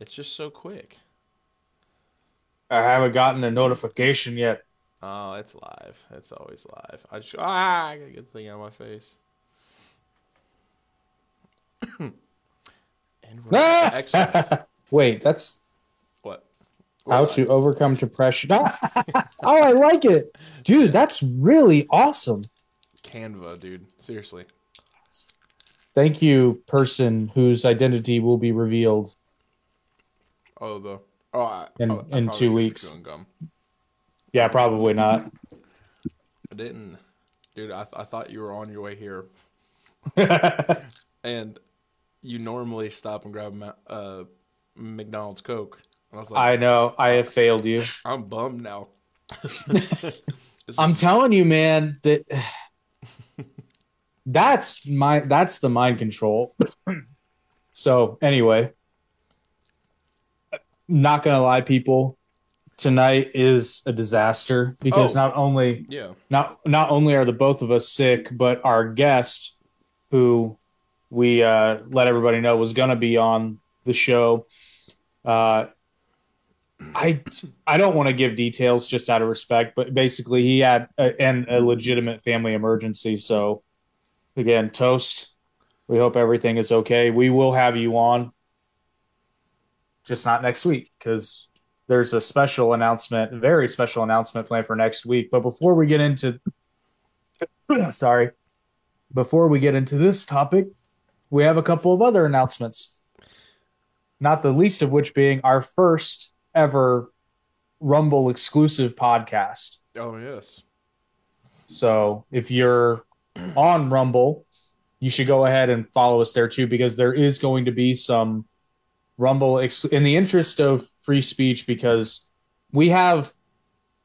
It's just so quick. I haven't gotten a notification yet. Oh, it's live. It's always live. I just ah, I gotta get the thing on my face. and we're excellent. Wait, that's What? how to overcome depression. oh, I like it. Dude, that's really awesome. Canva, dude. Seriously. Thank you, person whose identity will be revealed. Oh, the oh, I, In- I- I in two weeks. Yeah, probably not. I didn't, dude. I, th- I thought you were on your way here, and you normally stop and grab Ma- uh, McDonald's Coke. And I was like, I know. I have failed you. I'm bummed now. I'm telling you, man, that that's my that's the mind control. so anyway, not gonna lie, people, tonight is a disaster because Oh. not only yeah. not not only are the both of us sick, but our guest, who we uh, let everybody know was gonna be on the show, uh, I I don't want to give details just out of respect, but basically he had a, and a legitimate family emergency. So again, toast. We hope everything is okay. We will have you on, just not next week because there's a special announcement, very special announcement planned for next week. But before we get into, sorry, before we get into this topic, we have a couple of other announcements. Not the least of which being our first ever Rumble exclusive podcast. Oh yes. So if you're on Rumble, you should go ahead and follow us there too, because there is going to be some Rumble ex- in the interest of free speech, because we have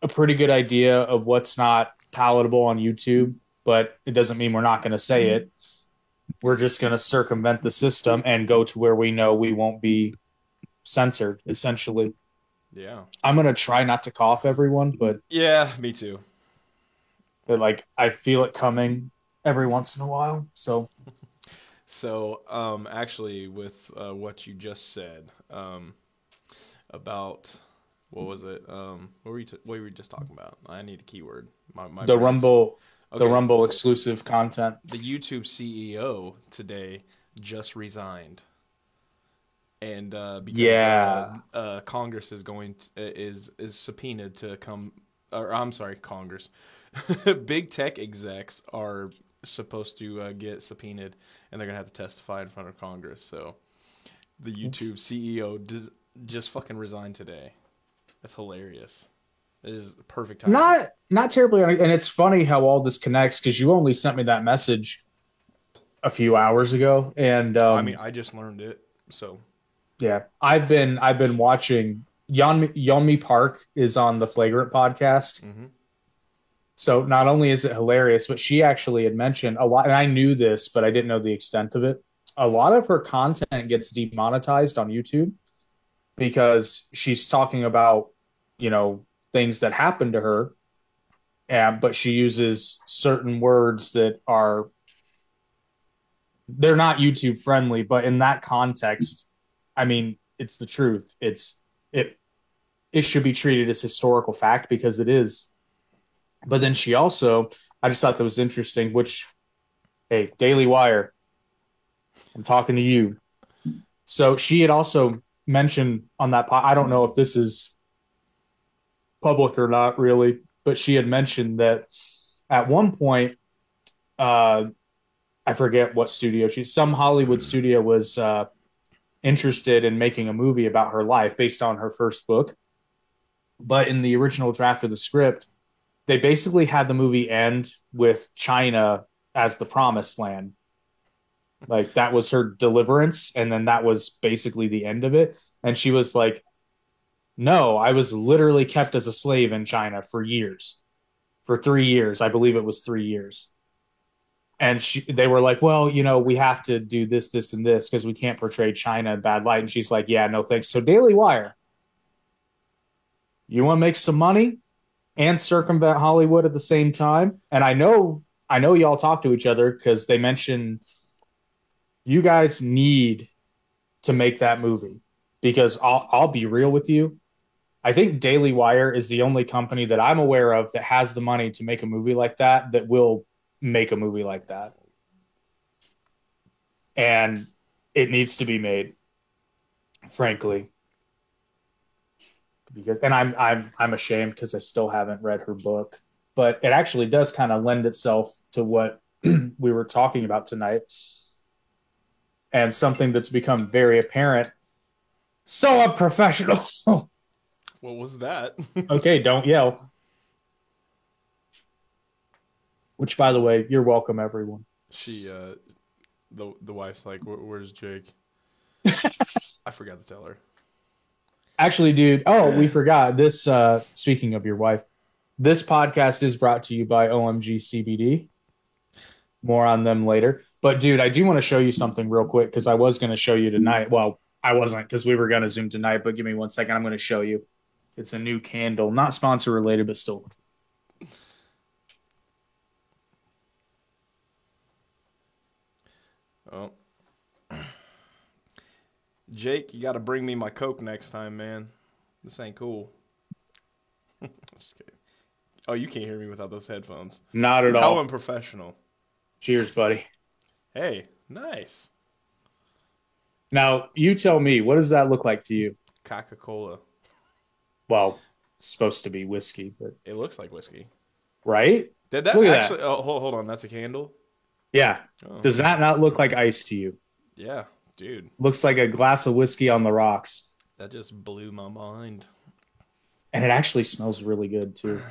a pretty good idea of what's not palatable on YouTube, but it doesn't mean we're not going to say it. We're just going to circumvent the system and go to where we know we won't be censored, essentially. Yeah. I'm going to try not to cough, everyone, but Yeah. Me too. but like I feel it coming every once in a while. So So, um, actually, with uh, what you just said, um, about what was it? Um, what were you t- what were you just talking about? I need a keyword. My, my the Rumble, the Rumble exclusive content. The YouTube CEO today just resigned, and uh, because Yeah. uh, uh, Congress is going to, is is subpoenaed to come, or I'm sorry, Congress, big tech execs are supposed to uh, get subpoenaed, and they're gonna have to testify in front of Congress. So, the YouTube CEO does, just fucking resigned today. That's hilarious. It is perfect time. Not not terribly, and it's funny how all this connects because you only sent me that message a few hours ago, and um, I mean, I just learned it, so yeah, I've been I've been watching. Yeonmi, Yeonmi Park is on the Flagrant podcast. mhm. So not only is it hilarious, but she actually had mentioned a lot, and I knew this, but I didn't know the extent of it. A lot of her content gets demonetized on YouTube because she's talking about, you know, things that happened to her, and but she uses certain words that are they're not YouTube friendly, but in that context, I mean, it's the truth. It's it it should be treated as historical fact because it is. But then she also, I just thought that was interesting, which, hey, Daily Wire, I'm talking to you. So she had also mentioned on that, po- I don't know if this is public or not really, but she had mentioned that at one point, uh, I forget what studio she, some Hollywood studio was uh, interested in making a movie about her life based on her first book. But in the original draft of the script, they basically had the movie end with China as the promised land. Like that was her deliverance, and then that was basically the end of it. And she was like, No, I was literally kept as a slave in China for years. For three years. I believe it was three years. And she they were like, Well, you know, we have to do this, this, and this because we can't portray China in bad light. And she's like, Yeah, no thanks. So Daily Wire. You want to make some money? And circumvent Hollywood at the same time. And I know I know y'all talk to each other because they mentioned you guys need to make that movie. because I'll I'll be real with you. I think Daily Wire is the only company that I'm aware of that has the money to make a movie like that that will make a movie like that. And it needs to be made, frankly. Because and I'm I'm I'm ashamed because I still haven't read her book. But it actually does kind of lend itself to what we were talking about tonight. And something that's become very apparent. So unprofessional. What was that? okay, don't yell. Which, by the way, you're welcome, everyone. she, uh, the the wife's like, "Where's Jake?" I forgot to tell her. Actually, dude, oh, we forgot this. Uh, speaking of your wife, this podcast is brought to you by OMG CBD. More on them later. But, dude, I do want to show you something real quick because I was going to show you tonight. Well, I wasn't because we were going to Zoom tonight, but give me one second. I'm going to show you. It's a new candle, not sponsor related, but still. Oh. Jake, you got to bring me my Coke next time, man. This ain't cool. Oh, you can't hear me without those headphones. Not at all. How all. unprofessional. Cheers, buddy. Hey, nice. Now, you tell me, what does that look like to you? Coca Cola. Well, it's supposed to be whiskey, but It looks like whiskey. right? Did that at that. actually? Oh, hold, hold on. That's a candle. Yeah. Oh, Does that not look like ice to you? yeah, dude, Looks like a glass of whiskey on the rocks. that just blew my mind. And it actually smells really good too.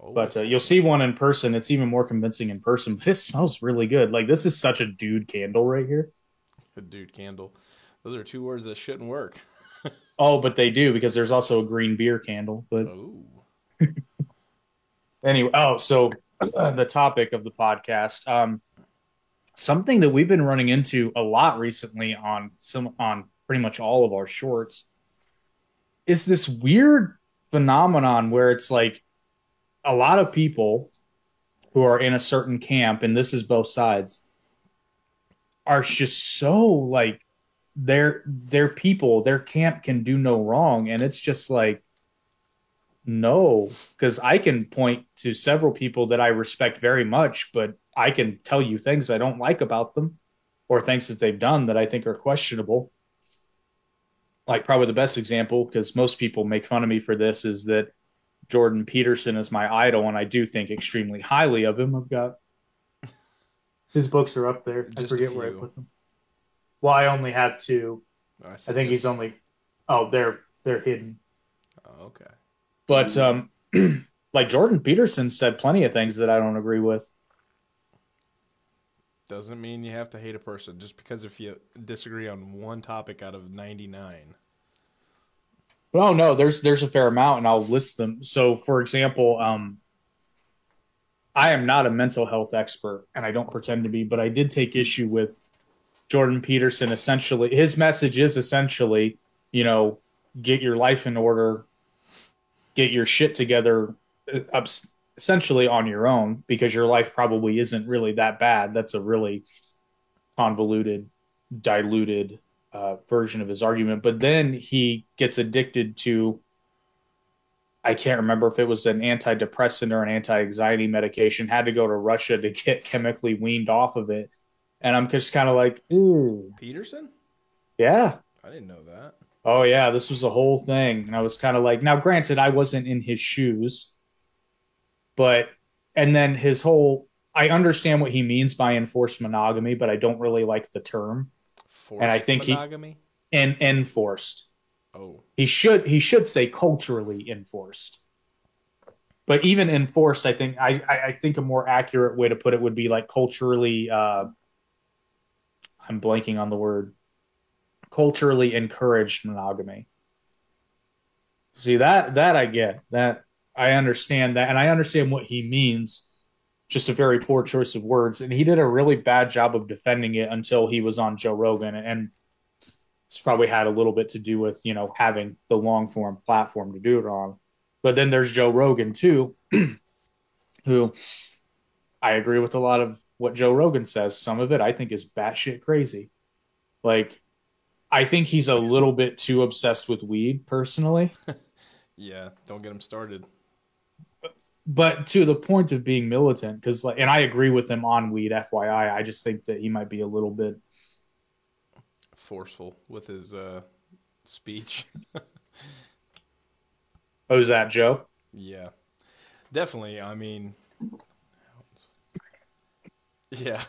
Oh, But uh, you'll see one in person. It's even more convincing in person, but it smells really good. Like this is such a dude candle right here. A dude, candle. Those are two words that shouldn't work. Oh, but they do because there's also a green beer candle. But Oh, anyway, oh, so the topic of the podcast, um, something that we've been running into a lot recently on some on pretty much all of our shorts is this weird phenomenon where it's like a lot of people who are in a certain camp, and this is both sides, are just so like their their people, their camp can do no wrong, and it's just like no, because I can point to several people that I respect very much, but I can tell you things I don't like about them or things that they've done that I think are questionable. Like, probably the best example, because most people make fun of me for this, is that Jordan Peterson is my idol, and I do think extremely highly of him. I've got his books are up there. I Just a forget where I put them. Well, I only have two. I, I think he's only. Oh, they're they're hidden. Oh, okay. But um, like Jordan Peterson said plenty of things that I don't agree with. Doesn't mean you have to hate a person just because if you disagree on one topic out of 99. Oh no, there's there's a fair amount, and I'll list them. So, for example, um, I am not a mental health expert, and I don't pretend to be, but I did take issue with Jordan Peterson. Essentially, his message is essentially, you know, get your life in order, get your shit together, uh, essentially on your own, because your life probably isn't really that bad. That's a really convoluted, diluted uh, version of his argument. But then he gets addicted to, I can't remember if it was an antidepressant or an anti anxiety medication, had to go to Russia to get chemically weaned off of it. And I'm just kind of like, ooh, Peterson? yeah. I didn't know that. Oh, yeah, this was a whole thing. And I was kind of like, now, granted, I wasn't in his shoes, but, and then his whole, I understand what he means by enforced monogamy, but I don't really like the term. Forced And I think he- And enforced. Oh, He should he should say culturally enforced. But even enforced, I think I, I, I think a more accurate way to put it would be like culturally uh I'm blanking on the word. Culturally encouraged monogamy. See that that I get. That I understand that and I understand what he means. Just a very poor choice of words. And he did a really bad job of defending it until he was on Joe Rogan and it's probably had a little bit to do with you know having the long form platform to do it on but then there's joe rogan too who i agree with a lot of what joe rogan says some of it i think is batshit crazy like I think he's a little bit too obsessed with weed, personally. Yeah, don't get him started. But to the point of being militant, because like, and I agree with him on weed. FYI, I just think that he might be a little bit. Forceful with his uh, speech. Oh, is that Joe? Yeah, definitely. I mean, yeah.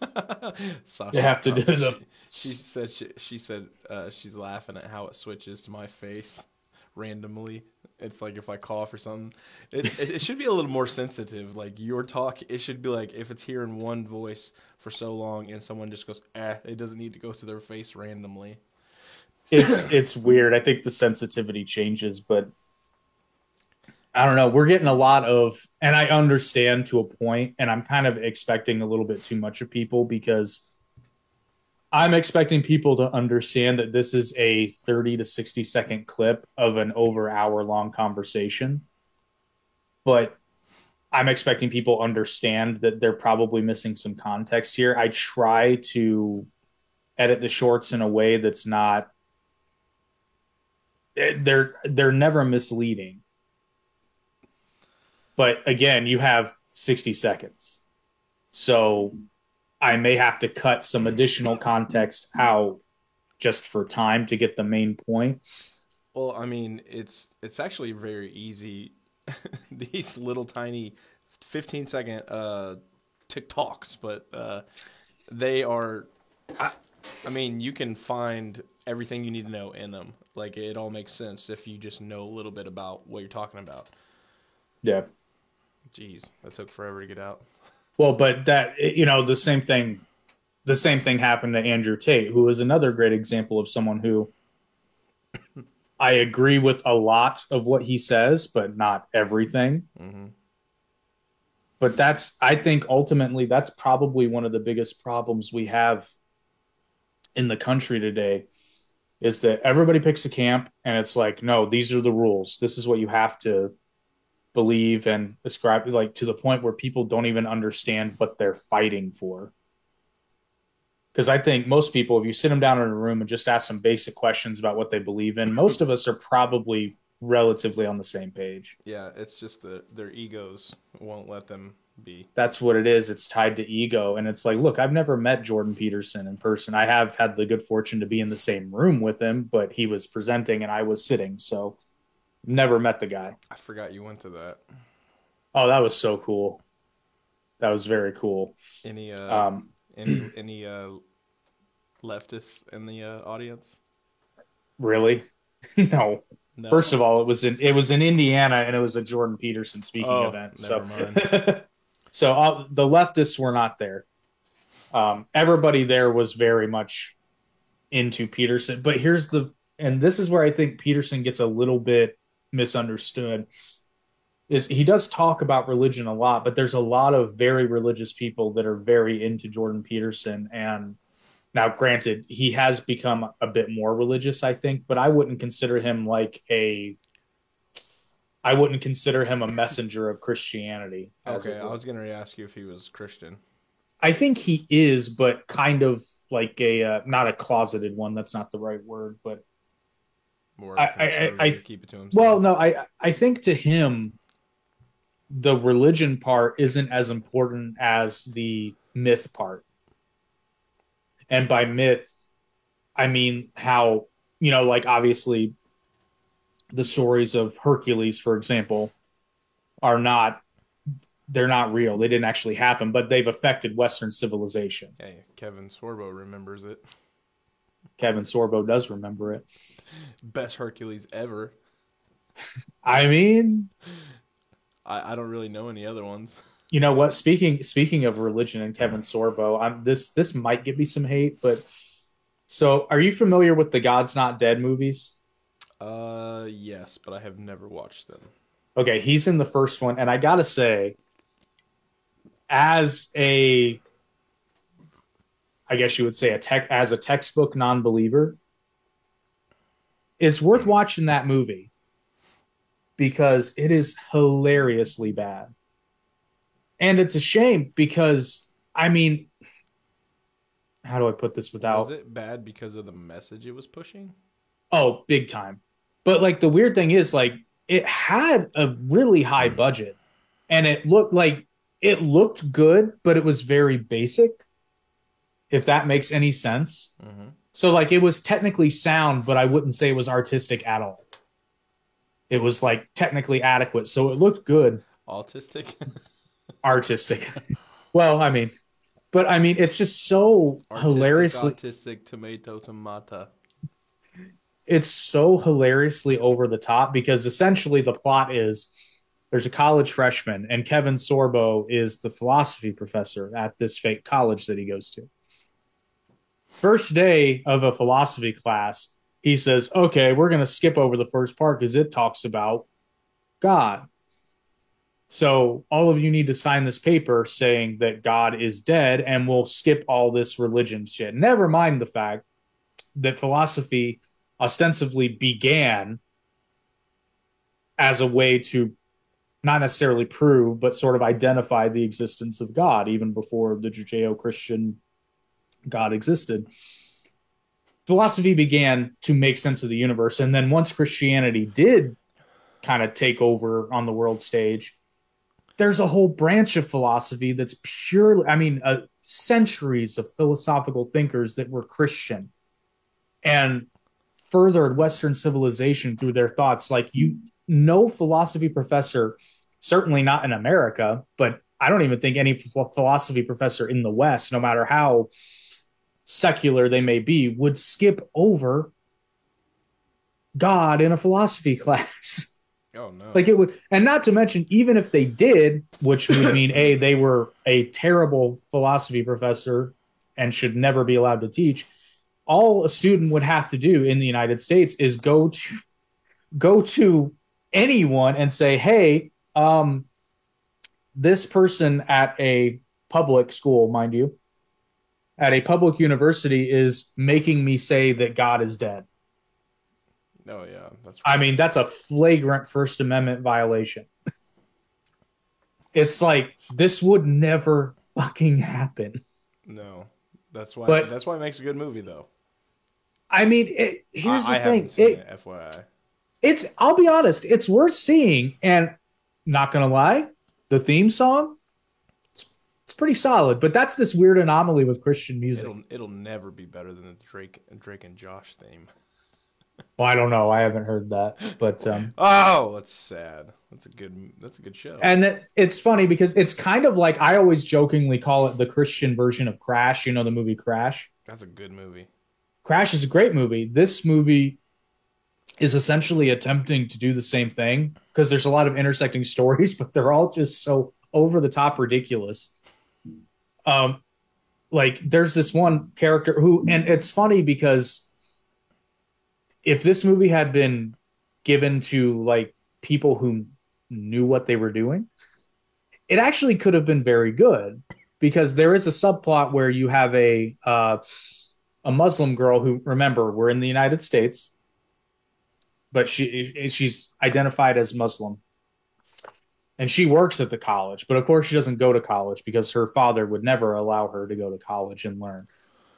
Sasha, You have to do she, She said she, she said uh, she's laughing at how it switches to my face randomly. It's like if I cough or something. It, it, should be a little more sensitive. Like your talk, it should be like if it's hearing one voice for so long and someone just goes, eh, it doesn't need to go to their face randomly. It's it's weird. I think the sensitivity changes, but I don't know. We're getting a lot of, and I understand to a point, and I'm kind of expecting a little bit too much of people because I'm expecting people to understand that this is a 30 to 60 second clip of an over hour long conversation. But I'm expecting people understand that they're probably missing some context here. I try to edit the shorts in a way that's not they're they're never misleading. But again, you have 60 seconds. So I may have to cut some additional context out just for time to get the main point. Well, I mean, it's it's actually very easy. These little tiny 15 second uh, TikToks, but uh, they are. I, I mean, you can find everything you need to know in them. Like it all makes sense if you just know a little bit about what you're talking about. Yeah. Jeez, that took forever to get out. Well, but that you know the same thing the same thing happened to Andrew Tate, who is another great example of someone who I agree with a lot of what he says, but not everything. hmm But that's I think ultimately that's probably one of the biggest problems we have in the country today is that everybody picks a camp and it's like, no, these are the rules. This is what you have to believe and ascribe like to the point where people don't even understand what they're fighting for. Because I think most people, if you sit them down in a room and just ask some basic questions about what they believe in, most of us are probably relatively on the same page. Yeah, it's just that their egos won't let them be. That's what it is. It's tied to ego. And it's like, look, I've never met Jordan Peterson in person. I have had the good fortune to be in the same room with him, but he was presenting and I was sitting. So never met the guy. I forgot you went to that. Oh, that was so cool. That was very cool. Any uh, Um, any any uh, leftists in the uh, audience? really? no. No. First of all, it was in it was in Indiana and it was a Jordan Peterson speaking Oh, event. So so uh, the leftists were not there. Um, everybody there was very much into Peterson, but here's the and this is where I think Peterson gets a little bit misunderstood. Is he does talk about religion a lot, but there's a lot of very religious people that are very into Jordan Peterson and now, granted, he has become a bit more religious, I think, but I wouldn't consider him like a. I wouldn't consider him a messenger of Christianity. Okay, I was gonna ask you if he was Christian. I think he is, but kind of like a uh, not a closeted one. That's not the right word, but More I- I- I- keep it to himself. well, no, I I think to him, the religion part isn't as important as the myth part. And by myth, I mean how you know, like obviously, the stories of Hercules, for example, are not they're not real. They didn't actually happen, but they've affected Western civilization. Hey, Kevin Sorbo remembers it. Kevin Sorbo does remember it. Best Hercules ever. I mean, I, I don't really know any other ones. you know what? Speaking speaking of religion and Kevin Sorbo, I'm this this might give me some hate, but so are you familiar with the God's Not Dead movies? Uh, yes, but I have never watched them. Okay, he's in the first one, and I gotta say, as a I guess you would say a tech as a textbook non-believer, it's worth watching that movie because it is hilariously bad. And it's a shame because I mean how do I put this without Was it bad because of the message it was pushing? Oh, big time. But like the weird thing is like it had a really high budget and it looked like it looked good, but it was very basic. If that makes any sense. Mm-hmm. So like it was technically sound, but I wouldn't say it was artistic at all. It was like technically adequate, so it looked good, Autistic. artistic. well, I mean, but I mean, it's just so Artistic, hilariously autistic tomato tomata. it's so hilariously over the top because essentially the plot is there's a college freshman and Kevin Sorbo is the philosophy professor at this fake college that he goes to. First day of a philosophy class, he says, "Okay, we're going to skip over the first part because it talks about God." So all of you need to sign this paper saying that God is dead and we'll skip all this religion shit. Never mind the fact that philosophy ostensibly began as a way to not necessarily prove, but sort of identify the existence of God, even before the Judeo Christian God existed. Philosophy began to make sense of the universe. And then once Christianity did kind of take over on the world stage, there's a whole branch of philosophy that's purely, I mean, uh, centuries of philosophical thinkers that were Christian and furthered Western civilization through their thoughts. Like you, no philosophy professor, certainly not in America, but I don't even think any philosophy professor in the West, no matter how secular they may be, would skip over God in a philosophy class. Oh no! like it would, and not to mention, even if they did, which would mean a they were a terrible philosophy professor and should never be allowed to teach. All a student would have to do in the United States is go to go to anyone and say, "Hey, um, this person at a public school, mind you, at a public university is making me say that God is dead." oh yeah, that's. Right. I mean, that's a flagrant First Amendment violation. it's like this would never fucking happen. no, that's why. But- that's why it makes a good movie, though. I mean, it, here's I, I the thing. seen It, it, FYI. it's I'll be honest, it's worth seeing, and not gonna lie, the theme song, it's, pretty solid. But that's this weird anomaly with Christian music. It'll it'll never be better than the Drake Drake and Josh theme. Well, I don't know. I haven't heard that, but um, Oh, that's sad. That's a good. That's a good show. and that, it's funny because it's kind of like I always jokingly call it the Christian version of Crash. You know the movie Crash. That's a good movie. Crash is a great movie. This movie is essentially attempting to do the same thing because there's a lot of intersecting stories, but they're all just so over the top ridiculous. Um, like there's this one character who, and it's funny because if this movie had been given to like people who knew what they were doing, it actually could have been very good because there is a subplot where you have a uh, a Muslim girl who, remember, we're in the United States, but she she's identified as Muslim, and she works at the college. But of course, she doesn't go to college because her father would never allow her to go to college and learn.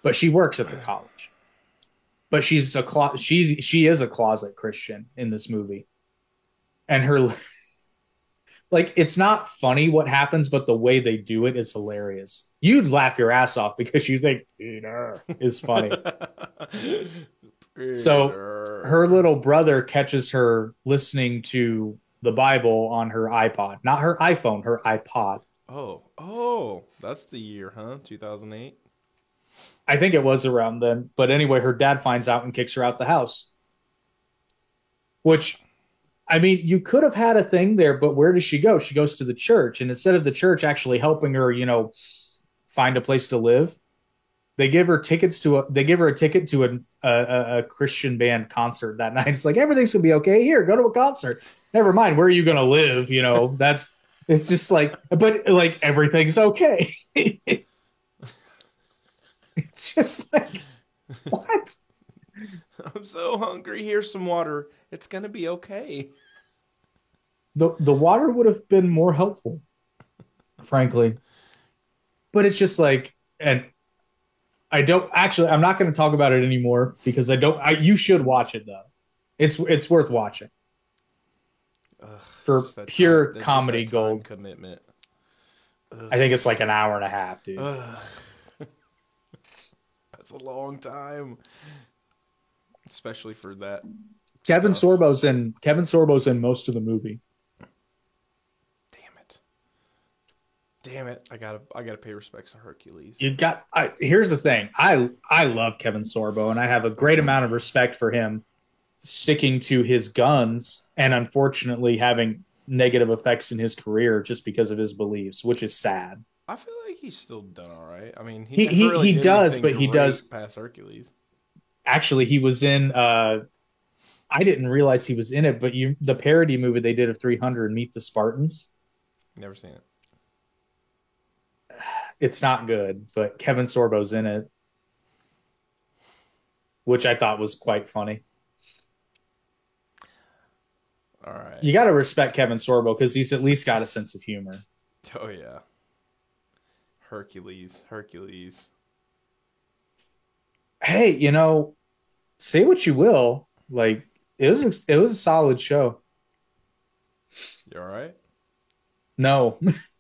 But she works at the college. But she's a clo- she's she is a closet Christian in this movie, and her like it's not funny what happens, but the way they do it is hilarious. You'd laugh your ass off because you think Peter is funny. So, her little brother catches her listening to the Bible on her iPod, not her iPhone, her iPod. Oh, oh, that's the year, huh? 2008. I think it was around then. But anyway, her dad finds out and kicks her out the house. Which, I mean, you could have had a thing there, but where does she go? She goes to the church. And instead of the church actually helping her, you know, find a place to live, they give her tickets to a they give her a ticket to a a, a Christian band concert that night. It's like everything's gonna be okay. Here, go to a concert. Never mind, where are you gonna live? You know, that's it's just like but like everything's okay. it's just like what? I'm so hungry. Here's some water. It's gonna be okay. The the water would have been more helpful, frankly. But it's just like and I don't actually. I'm not going to talk about it anymore because I don't. I, you should watch it though. It's it's worth watching Ugh, for pure time- comedy gold. commitment. I think it's like an hour and a half, dude. That's a long time, especially for that. Kevin stuff. Sorbo's in Kevin Sorbo's in most of the movie. Damn it! Damn it! I gotta I gotta pay respects to Hercules. You got. I, here's the thing. I I love Kevin Sorbo, and I have a great amount of respect for him sticking to his guns, and unfortunately having negative effects in his career just because of his beliefs, which is sad. I feel like he's still done all right. I mean, He- he- really he did does, but he does- past Hercules. Actually, he was in. uh I didn't realize he was in it, but you the parody movie they did of 300, Meet the Spartans. Never seen it. It's not good, but Kevin Sorbo's in it, which I thought was quite funny. All right. You got to respect Kevin Sorbo because he's at least got a sense of humor. Oh yeah. Hercules. Hercules. Hey, you know, say what you will, like it was it was a solid show. You all right? No,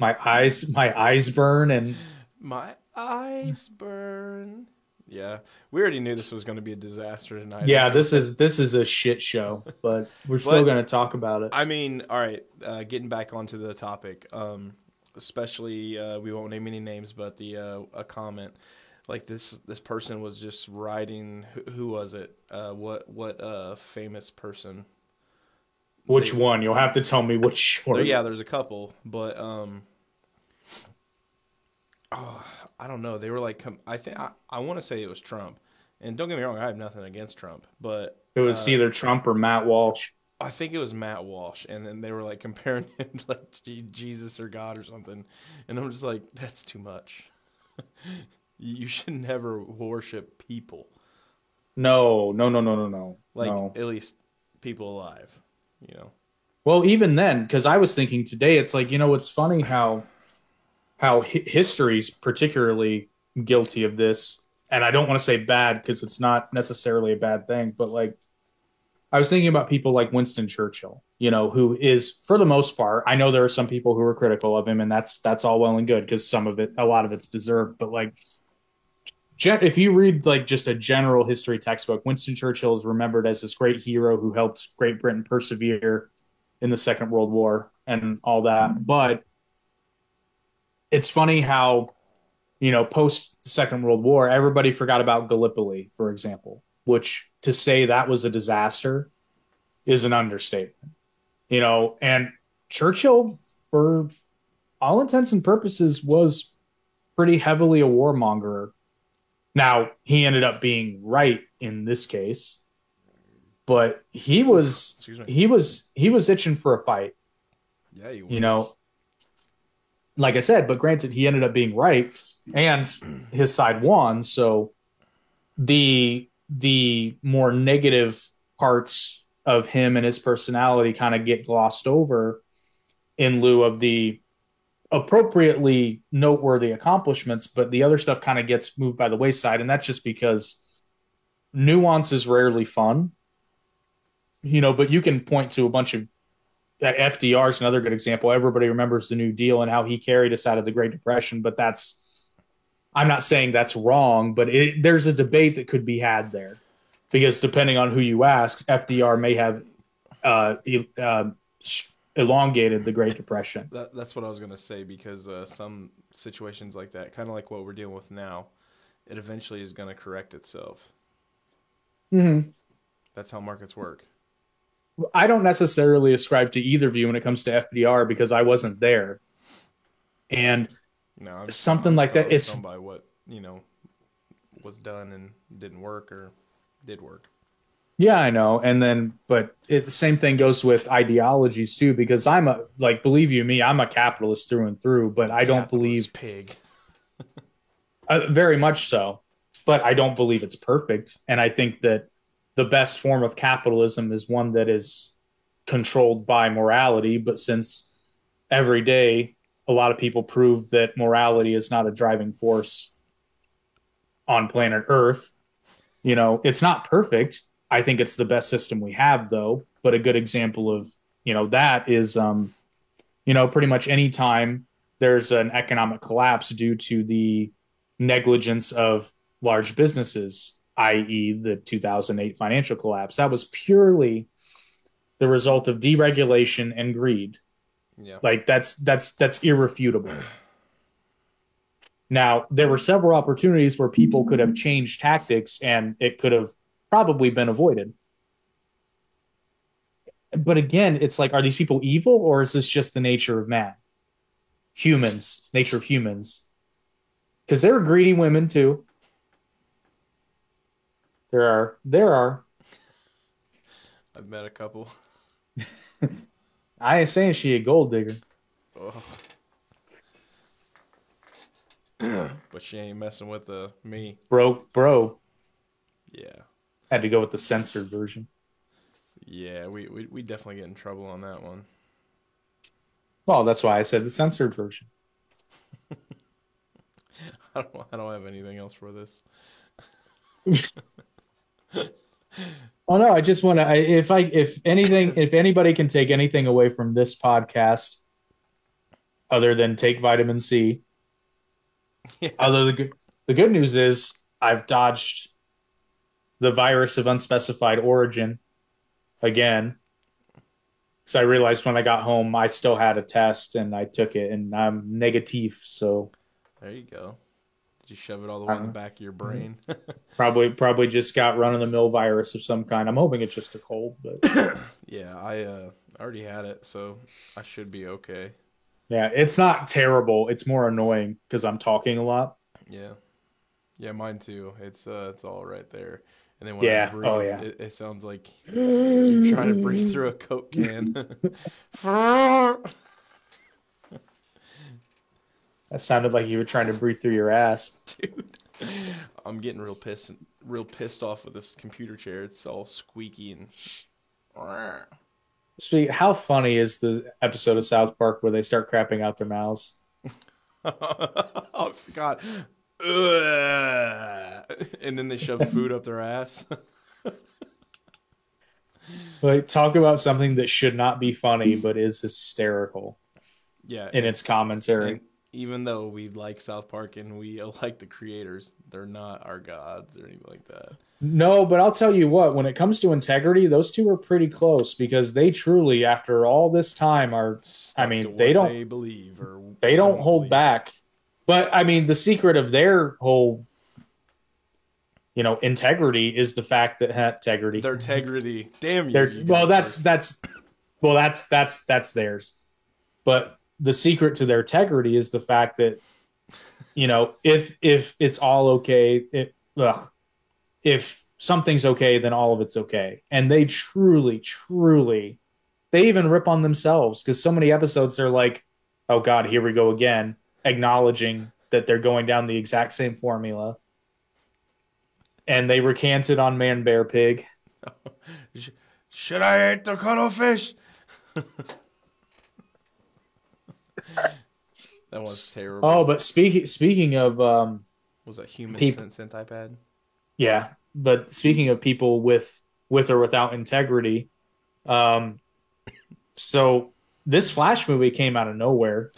my eyes my eyes burn, and My eyes burn. Yeah, we already knew this was going to be a disaster tonight. yeah, this is this is a shit show, but we're still But- going to talk about it. I mean, all right. Uh, getting back onto the topic, um, especially uh, we won't name any names, but the uh, a comment like this this person was just writing. Who, who was it? Uh, what what uh, famous person? Which They- one? You'll have to tell me which short. Yeah, there's a couple, but um, oh, I don't know. They were like, I think I, I want to say it was Trump, and don't get me wrong, I have nothing against Trump, but it was uh, either Trump or Matt Walsh. I think it was Matt Walsh, and then they were like comparing him to like Jesus or God or something, and I'm just like, that's too much. you should never worship people, No, no, no, no, no, no. like no. at least people alive, you know. Well, even then, because I was thinking today, it's like you know, it's funny how how hi- history's particularly guilty of this, and I don't want to say bad because it's not necessarily a bad thing, but like I was thinking about people like Winston Churchill, you know, who is for the most part, I know there are some people who are critical of him, and that's that's all well and good because some of it, a lot of it's deserved, but like. If you read like just a general history textbook, Winston Churchill is remembered as this great hero who helped Great Britain persevere in the Second World War and all that. But it's funny how, you know, post Second World War, everybody forgot about Gallipoli, for example, which to say that was a disaster is an understatement. You know, and Churchill, for all intents and purposes, was pretty heavily a warmonger. Now, he ended up being right in this case, but he was he was he was itching for a fight. Yeah, you, you know like i said but granted he ended up being right and his side won. So the the more negative parts of him and his personality kind of get glossed over in lieu of the appropriately noteworthy accomplishments but the other stuff kind of gets moved by the wayside and that's just because nuance is rarely fun you know but you can point to a bunch of uh, FDR is another good example. Everybody remembers the New Deal and how he carried us out of the Great Depression, but that's I'm not saying that's wrong, but it, there's a debate that could be had there because depending on who you ask, FDR may have uh, uh, elongated the Great Depression. That, that's what I was gonna say because uh, some situations like that, kind of like what we're dealing with now, it eventually is gonna correct itself. Mm-hmm. That's how markets work. I don't necessarily ascribe to either view when it comes to FDR because I wasn't there, and I'm, Something like that. It's by what you know was done and didn't work or did work. Yeah, I know. And then, but it, the same thing goes with ideologies too, because I'm a, like, believe you me, I'm a capitalist through and through, but I don't believe, pig. uh, very much so, but I don't believe it's perfect. And I think that the best form of capitalism is one that is controlled by morality. But since every day, a lot of people prove that morality is not a driving force on planet Earth. You know, it's not perfect. I think it's the best system we have, though. But a good example of you know that is, um, you know, pretty much any time there's an economic collapse due to the negligence of large businesses, i.e., the 2008 financial collapse. That was purely the result of deregulation and greed. Yeah. Like that's that's that's irrefutable. Now, there were several opportunities where people could have changed tactics and it could have probably been avoided. But again, it's like, are these people evil or is this just the nature of man? Humans, nature of humans. Because there are greedy women too. There are, there are. I've met a couple. I ain't saying she a gold digger. Oh. but she ain't messing with uh, me. Bro, bro, Yeah. Had to go with the censored version. Yeah, we, we, we definitely get in trouble on that one. Well, that's why I said the censored version. I don't, I don't have anything else for this. Oh no, I just want to. If I, if anything, if anybody can take anything away from this podcast, other than take vitamin C, Yeah. other the good, the good news is I've dodged the virus of unspecified origin again. So I realized when I got home, I still had a test, and I took it, and I'm negative. So There you go. Did you shove it all the way in the Uh-huh. back of your brain? probably, probably just got run of the mill virus of some kind. I'm hoping it's just a cold, but yeah, I uh, already had it, so I should be okay. yeah, it's not terrible. It's more annoying because I'm talking a lot. Yeah. Yeah, mine too. It's uh, it's all right there. And then when Yeah. I breathe, Oh, yeah. it, it sounds like you're trying to breathe through a Coke can. That sounded like you were trying to breathe through your ass. Dude, I'm getting real pissed, real pissed off with this computer chair. It's all squeaky and. Speak, how funny is the episode of South Park where they start crapping out their mouths? oh. Ugh. And then they shove food up their ass. Like talk about something that should not be funny but is hysterical yeah. in its commentary. Even though we like South Park and we like the creators, they're not our gods or anything like that. No, but I'll tell you what, when it comes to integrity, those two are pretty close because they truly, after all this time, are Stuck mean, they don't- they believe or they don't hold believe. back. But I mean, the secret of their whole, you know, integrity is the fact that integrity. Their integrity. Damn you. Well, that's that's well, that's that's that's theirs. But the secret to their integrity is the fact that, you know, if if it's all okay, it, ugh, if something's okay, then all of it's okay. And they truly, truly, they even rip on themselves because so many episodes they're like, "Oh God, here we go again," acknowledging that they're going down the exact same formula. And they recanted on Man Bear Pig. Should I eat the cuttlefish? that was terrible. Oh, but speaking speaking of um, was that human peop- sent sent iPad? yeah, but speaking of people with with or without integrity, um, so this Flash movie came out of nowhere.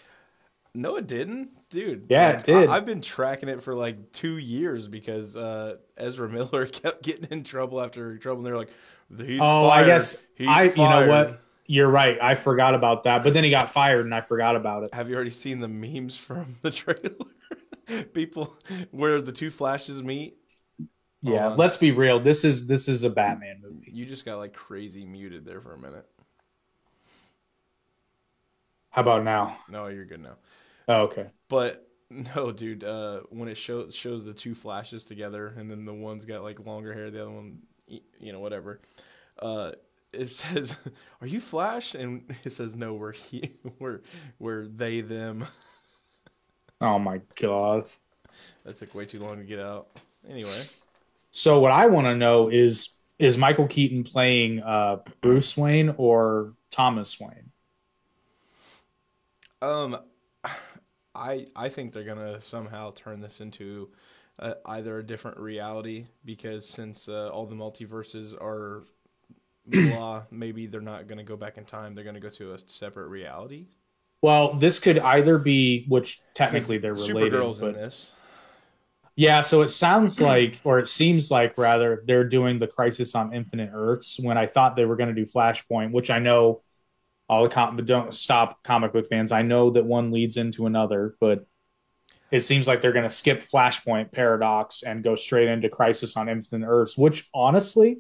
No, it didn't, dude. Yeah, Like, it did. I, have been tracking it for like two years because uh, Ezra Miller kept getting in trouble after trouble. And they're like, "He's Oh, I guess He's I- you know what? You're right. I forgot about that, but then he got fired, and I forgot about it. Have you already seen the memes from the trailer? People where the two flashes meet. Yeah, on. let's be real. This is this is a Batman movie. You just got like crazy muted there for a minute. How about now? No, you're good now. Oh, okay. But no, dude. Uh, when it shows shows the two flashes together, and then the one's got like longer hair, the other one, you know, whatever. Uh, it says, "Are you Flash?" And it says, "No, we're he, we're we're they them." Oh my god. That took way too long to get out. Anyway, So what I want to know is is Michael Keaton playing uh, Bruce Wayne or Thomas Wayne? um, I I think they're gonna somehow turn this into uh, either a different reality because since uh, all the multiverses are blah, maybe they're not going to go back in time. They're going to go to a separate reality. Well, this could either be, which technically they're related. Supergirl's but, in this. Yeah, so it sounds like, or it seems like rather, they're doing the Crisis on Infinite Earths when I thought they were going to do Flashpoint, which I know all the com- but don't stop comic book fans. I know that one leads into another, but it seems like they're going to skip Flashpoint Paradox and go straight into Crisis on Infinite Earths, which honestly,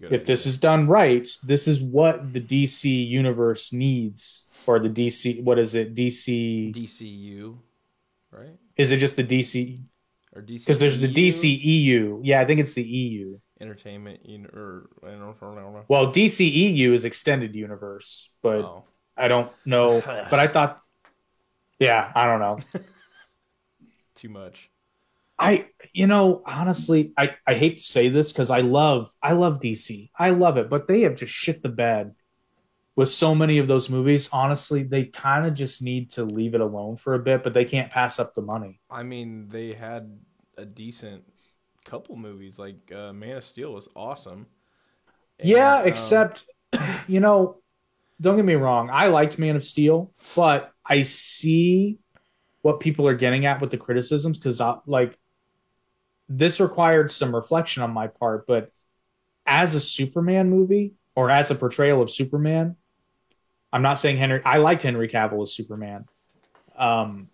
Good if this is done right, this is what the DC universe needs, or the DC. What is it? DC? DCU, right? Is it just the DC? Or DC? Because there's the DCEU. Yeah, I think it's the EU. Entertainment, you know, or I don't, know. Well, DCEU is extended universe, but Oh. I don't know. But I thought, yeah, I don't know. Too much. I, you know, honestly, I, I hate to say this because I love, I love DC. I love it, but they have just shit the bed with so many of those movies. Honestly, they kind of just need to leave it alone for a bit, but they can't pass up the money. I mean, they had a decent couple movies. Like uh, Man of Steel was awesome. And, yeah, um, except, you know, don't get me wrong. I liked Man of Steel, but I see what people are getting at with the criticisms because, like, this required some reflection on my part. But as a Superman movie or as a portrayal of Superman, I'm not saying Henry. I liked Henry Cavill as Superman, um,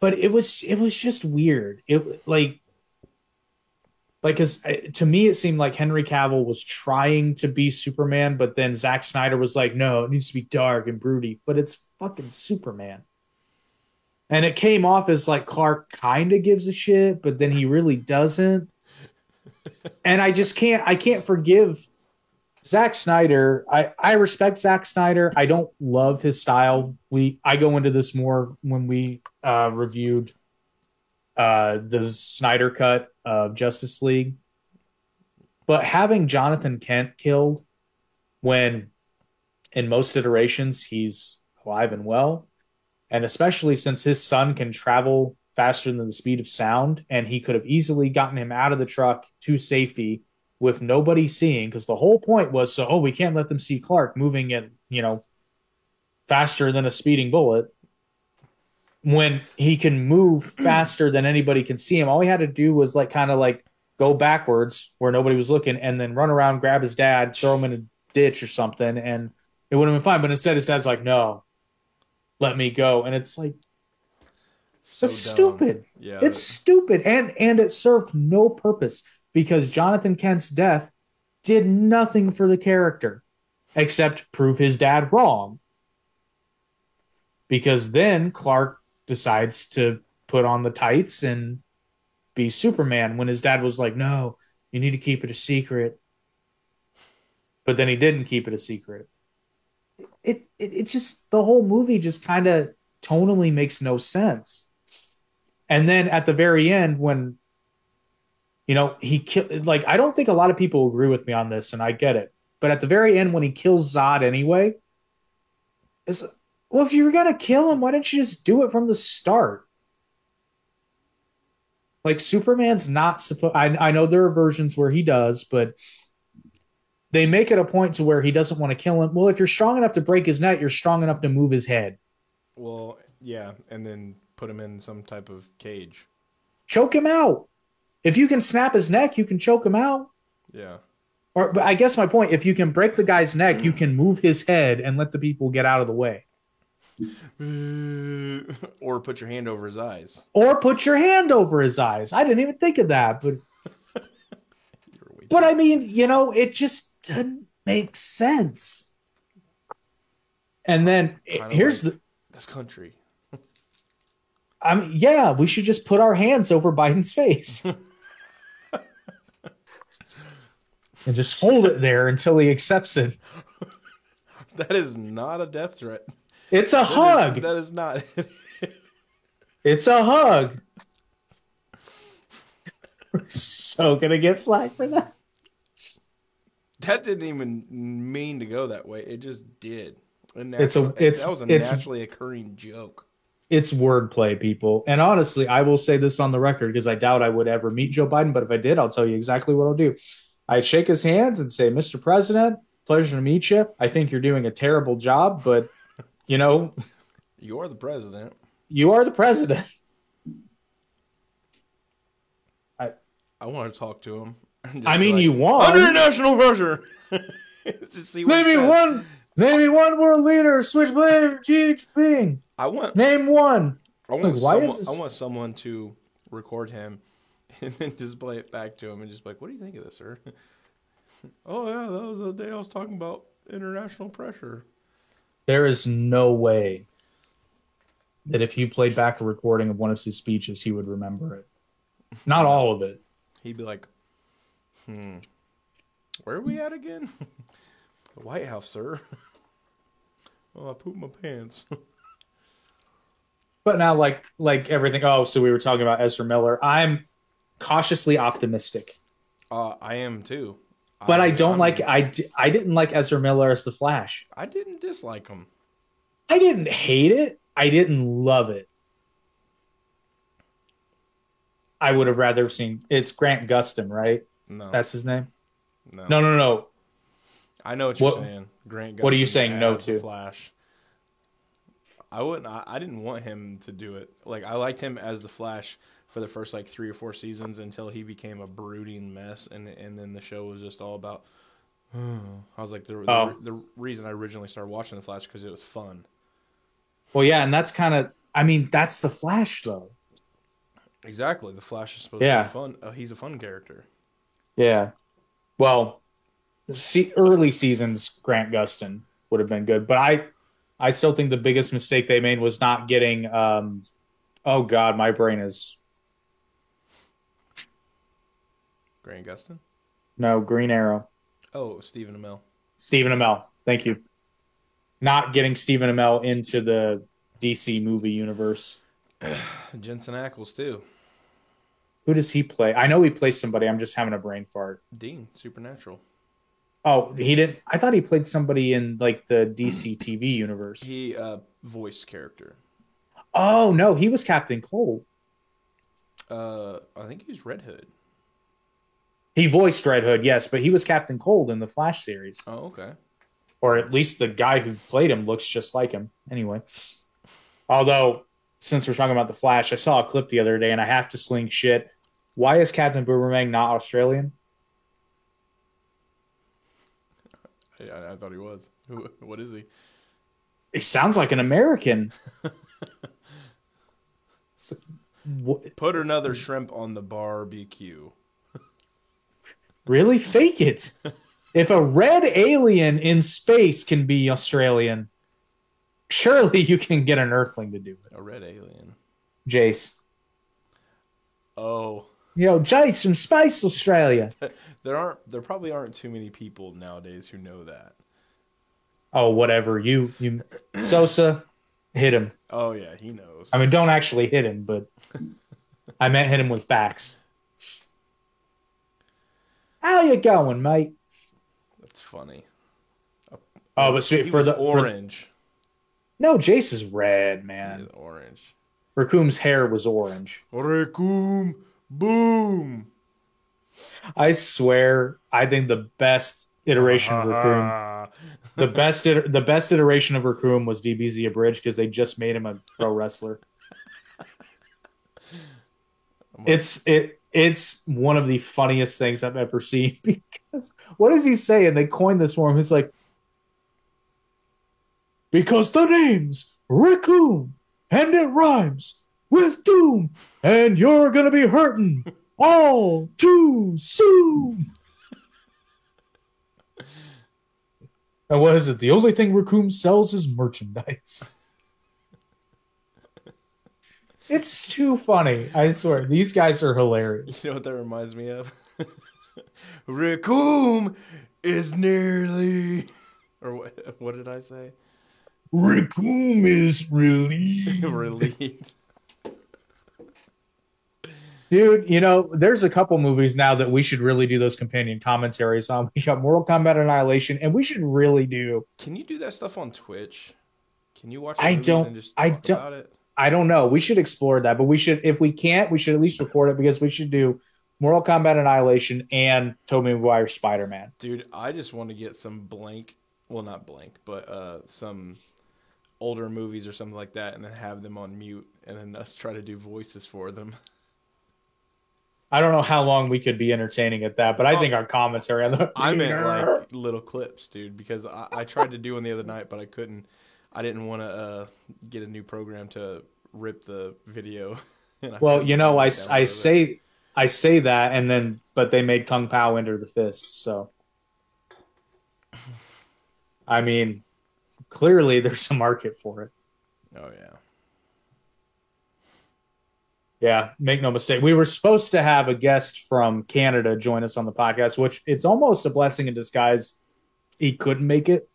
but it was it was just weird. It like like because to me it seemed like Henry Cavill was trying to be Superman, but then Zack Snyder was like, no, it needs to be dark and broody, but it's fucking Superman. And it came off as like Clark kind of gives a shit, but then he really doesn't. and I just can't I can't forgive Zack Snyder. I I respect Zack Snyder. I don't love his style. We I go into this more when we uh reviewed uh the Snyder cut of Justice League. But having Jonathan Kent killed when in most iterations he's alive and well, and especially since his son can travel faster than the speed of sound, and he could have easily gotten him out of the truck to safety with nobody seeing, because the whole point was so, oh, we can't let them see Clark moving at, you know, faster than a speeding bullet. When he can move faster than anybody can see him, all he had to do was like kind of like go backwards where nobody was looking and then run around, grab his dad, throw him in a ditch or something, and it would have been fine. But instead, his dad's like, no, let me go. And it's like, So that's dumb. stupid. Yeah, It's stupid. And and it served no purpose because Jonathan Kent's death did nothing for the character except prove his dad wrong. Because then Clark decides to put on the tights and be Superman when his dad was like, "No, you need to keep it a secret." But then he didn't keep it a secret. It it, it just the whole movie just kind of tonally makes no sense. And then at the very end, when you know he killed, like I don't think a lot of people agree with me on this, and I get it. But at the very end, when he kills Zod anyway, is well, if you were gonna kill him, why didn't you just do it from the start? Like Superman's not supposed. I I know there are versions where he does, but they make it a point to where he doesn't want to kill him. Well, if you're strong enough to break his neck, you're strong enough to move his head. well, yeah, and then put him in some type of cage. choke him out. If you can snap his neck, you can choke him out. Yeah, Or, but I guess my point: if you can break the guy's neck, you can move his head and let the people get out of the way, or put your hand over his eyes. or put your hand over his eyes. I didn't even think of that, but but I mean, you know, it just doesn't make sense. And then Kinda here's like- the. this country. I mean, yeah, we should just put our hands over Biden's face and just hold it there until he accepts it. That is not a death threat. It's a That is- hug. that is not. It's a hug. We're so gonna get flagged for that. that didn't even mean to go that way. It just did. It's a- naturally- it's- that was a naturally occurring joke. it's wordplay, people. And honestly, I will say this on the record because I doubt I would ever meet Joe Biden. But if I did, I'll tell you exactly what I'll do. I'd shake his hands and say, Mr. President, pleasure to meet you. I think you're doing a terrible job, but you know, You're the president. you are the president. I I want to talk to him. I mean, like, you won. Under international pressure. Just see what he Name me says. one. Me one world leader. Switchblade Jinping. I want. Name one. I want Like, why someone. is this- I want someone to record him, and then just play it back to him, and just be like, "What do you think of this, sir?" oh yeah, that was the day I was talking about international pressure. There is no way that if you played back a recording of one of his speeches, he would remember it. Not all of it. He'd be like, "Hmm, where are we at again?" the White House, sir. oh, I pooped my pants. But now, like like everything. Oh, so we were talking about Ezra Miller. I'm cautiously optimistic, uh, I am too. But I don't I'm- like. I I didn't like Ezra Miller as the Flash. I didn't dislike him. I didn't hate it. I didn't love it. I would have rather seen. It's Grant Gustin, right? No, That's his name. no. No, no, no. I know what you're What- saying. Grant. what are you saying no to? Flash. I wouldn't. I, I didn't want him to do it. Like I liked him as the Flash for the first like three or four seasons until he became a brooding mess, and and then the show was just all about. I was like the the, Oh. the reason I originally started watching the Flash because it was fun. Well, yeah, and that's kind of. I mean, that's the Flash, though. Exactly, the Flash is supposed Yeah. to be fun. Uh, he's a fun character. Yeah. Well, see, early seasons Grant Gustin would have been good, but I, I still think the biggest mistake they made was not getting. Um, oh God, my brain is Grant Gustin. no Green Arrow. Oh, Stephen Amell. Stephen Amell. Thank you. Not getting Stephen Amell into the DC movie universe. Jensen Ackles too. Who does he play? I know he plays somebody. I'm just having a brain fart. Dean, Supernatural. Oh, he didn't. I thought he played somebody in like the DC TV universe. He uh voice character. Oh no, he was Captain Cold. Uh, I think he's Red Hood. He voiced Red Hood, yes, but he was Captain Cold in the Flash series, Oh, okay. or at least the guy who played him looks just like him. Anyway, although since we're talking about the Flash, I saw a clip the other day, and I have to sling shit. Why is Captain Boomerang not Australian? I, I thought he was. Who? What is he? He sounds like an American. Put another shrimp on the barbecue. Really, fake it. If a red alien in space can be Australian, surely you can get an Earthling to do it. A red alien. Jeice. Oh, You know, Jeice from Space Australia. there aren't. There probably aren't too many people nowadays who know that. Oh, whatever. You you Sosa, hit him. Oh yeah, he knows. I mean, don't actually hit him, but I meant hit him with facts. How you going, mate? That's funny. Oh, but he for the for- orange. no, Jeice is red, man. is orange. Recoome's hair was orange. Raccoon, boom. I swear, I think the best iteration of Recoome, the best the best iteration of Recoome was DBZ Abridged because they just made him a pro wrestler. It's it it's one of the funniest things I've ever seen because what does he say? And they coined this for him. He's like, because the name's Recoome and it rhymes with doom, and you're gonna be hurting all too soon. And what is it? The only thing Recoome sells is merchandise. It's too funny. I swear. These guys are hilarious. You know what that reminds me of? Recoome is nearly. Or what? What did I say? Recoome is relieved. Relieved. Dude, you know, there's a couple movies now that we should really do those companion commentaries on. We got Mortal Kombat Annihilation, and we should really do. Can you do that stuff on Twitch? Can you watch? I don't- I don't- About it? I don't know. We should explore that, but we should, if we can't, we should at least record it because we should do Mortal Kombat Annihilation and Tobey Maguire Spider Man. Dude, I just want to get some blank, well, not blank, but uh, some older movies or something like that, and then have them on mute, and then us try to do voices for them. I don't know how long we could be entertaining at that, but I think our commentary on the I meant like little clips, dude, because I, I tried to do one the other night, but I couldn't. I didn't want to uh, get a new program to rip the video. and Well, you know, I, I it. say I say that, and then but they made Kung Pow enter the fist. So, I mean, clearly there's a market for it. Oh yeah. Yeah, make no mistake. We were supposed to have a guest from Canada join us on the podcast, which it's almost a blessing in disguise. He couldn't make it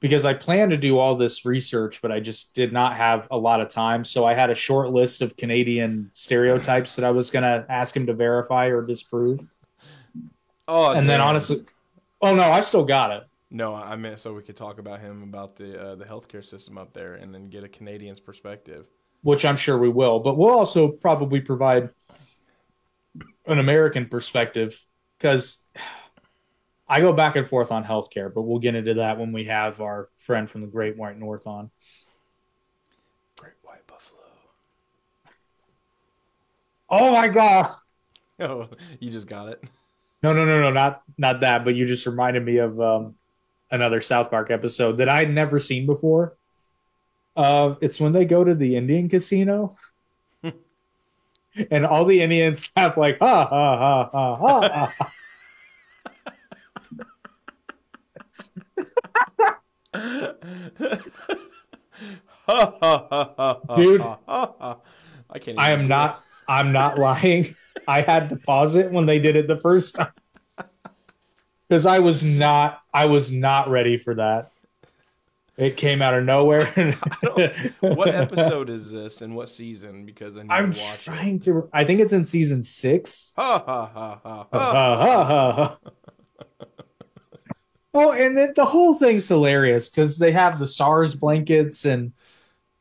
because I planned to do all this research, but I just did not have a lot of time. So I had a short list of Canadian stereotypes that I was going to ask him to verify or disprove. Oh, and then honestly, oh no, I've still got it. No, I meant so we could talk about him about the uh, the healthcare system up there, and then get a Canadian's perspective. Which I'm sure we will, but we'll also probably provide an American perspective because I go back and forth on healthcare, but we'll get into that when we have our friend from the Great White North on. Great White Buffalo. Oh my god! Oh, you just got it. No, no, no, no, not not that. But you just reminded me of um, another South Park episode that I'd never seen before. Uh, it's when they go to the Indian casino, and all the Indians laugh like ha ha ha ha ha. ha. Dude. I can't. I am not. I'm not lying. I had to pause it when they did it the first time because I was not. I was not ready for that. It came out of nowhere. What episode is this and what season? Because I need I'm to watch trying it. to. I think it's in season six. Ha ha ha ha Ha, ha. ha, ha, ha. oh, and the, the whole thing's hilarious because they have the SARS blankets and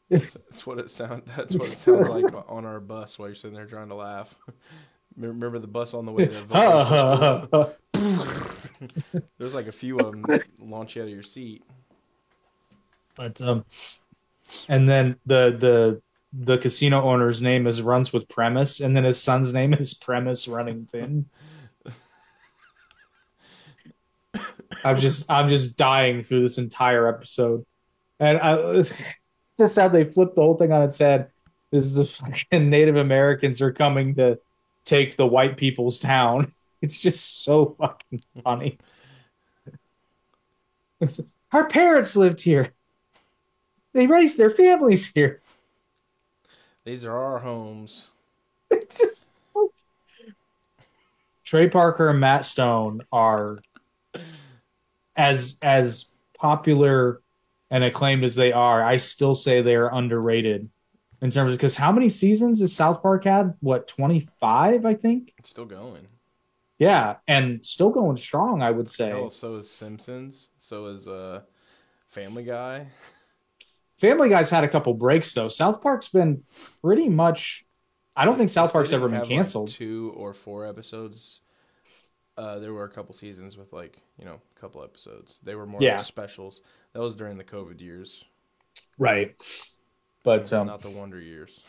That's what it sound. That's what it sounds like on our bus while you're sitting there trying to laugh. Remember the bus on the way to Ha, ha, vocational ha, ha. school? There's like a few of them launch you out of your seat. But um, and then the the the casino owner's name is runs with premise, and then his son's name is premise running thin. I'm just I'm just dying through this entire episode, and I just how they flipped the whole thing on its head. This Is the fucking Native Americans are coming to take the white people's town? It's just so fucking funny. Our parents lived here. They raised their families here. These are our homes. It's just Trey Parker and Matt Stone are as as popular and acclaimed as they are. I still say they are underrated in terms of because how many seasons has South Park had? What twenty five? I think. It's still going. Yeah, and still going strong. I would say. Hell, so is Simpsons. So is uh, Family Guy. Family Guy's had a couple breaks though. South Park's been pretty much. I don't think South Park's ever been have, like, canceled. two or four episodes. Uh, there were a couple seasons with like you know a couple episodes. They were more Yeah. like specials. That was during the COVID years, Right. But um, not the Wonder years.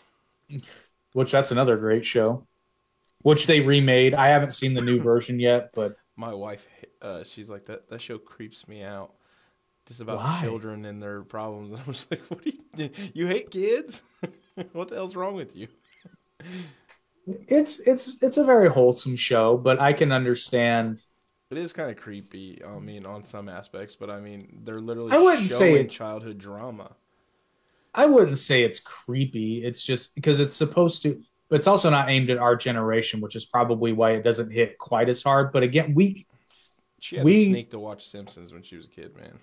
which that's another great show, which they remade. I haven't seen the new version yet, but My wife, uh, she's like that. That show creeps me out. Just about Why? children and their problems. I'm just like, what do you? You hate kids? what the hell's wrong with you? it's it's it's a very wholesome show. But I can understand. It is kind of creepy. I mean, on some aspects, but I mean, they're literally I wouldn't say it- childhood drama. I wouldn't say it's creepy. It's just because it's supposed to, but it's also not aimed at our generation, which is probably why it doesn't hit quite as hard. But again, we, She had We- to sneak to watch Simpsons when she was a kid, man.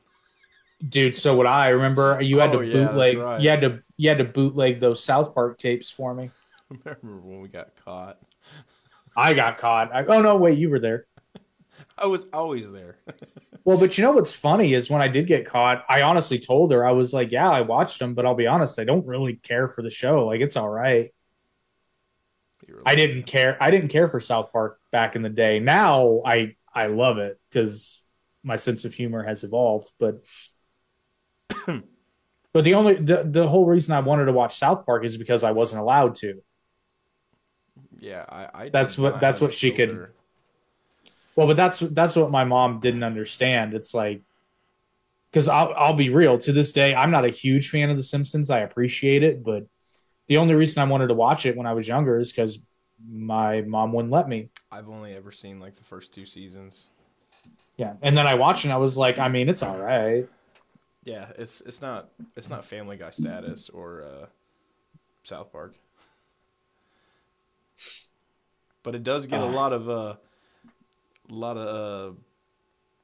Dude. So would I. Remember, you had Oh, to yeah, bootleg. right. You had to you had to bootleg those South Park tapes for me. I remember when we got caught. I got caught. I, oh no, wait, you were there. I was always there. Well, but you know what's funny is when I did get caught, I honestly told her I was like, "Yeah, I watched them, but I'll be honest, I don't really care for the show. Like, it's all right." Were I didn't care. I didn't care for South Park back in the day. Now I I love it because my sense of humor has evolved. But but the only the the whole reason I wanted to watch South Park is because I wasn't allowed to. Yeah, I. I That's what- that's what she could- Well, but that's that's what my mom didn't understand. It's like because I'll I'll be real. To this day, I'm not a huge fan of The Simpsons. I appreciate it, but the only reason I wanted to watch it when I was younger is because my mom wouldn't let me. I've only ever seen like the first two seasons. Yeah, and then I watched it. and I was like, I mean, it's all right. Yeah, it's it's not it's not Family Guy status or uh, South Park, but it does get a Ah. lot of uh, a lot of uh,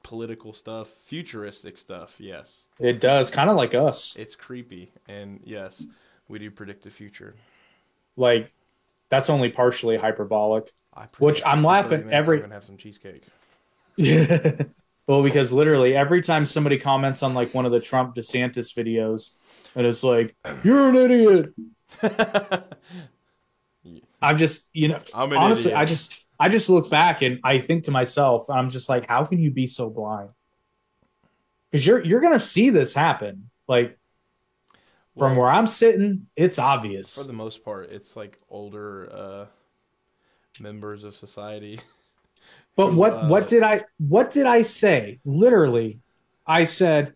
political stuff, futuristic stuff. Yes, It does, kind of like us. it's creepy, and yes, we do predict the future. Like that's only partially hyperbolic. I Which I'm laughing every- have some cheesecake. well, because literally every time somebody comments on like one of the Trump DeSantis videos, and it's like, "You're an idiot," I'm just, you know, honestly, idiot. I just, I just look back and I think to myself, I'm just like, how can you be so blind? Because you're you're gonna see this happen. Like from where I'm sitting, it's obvious. for the most part, it's like older uh, members of society. But what Uh, what did I what did I say? Literally, I said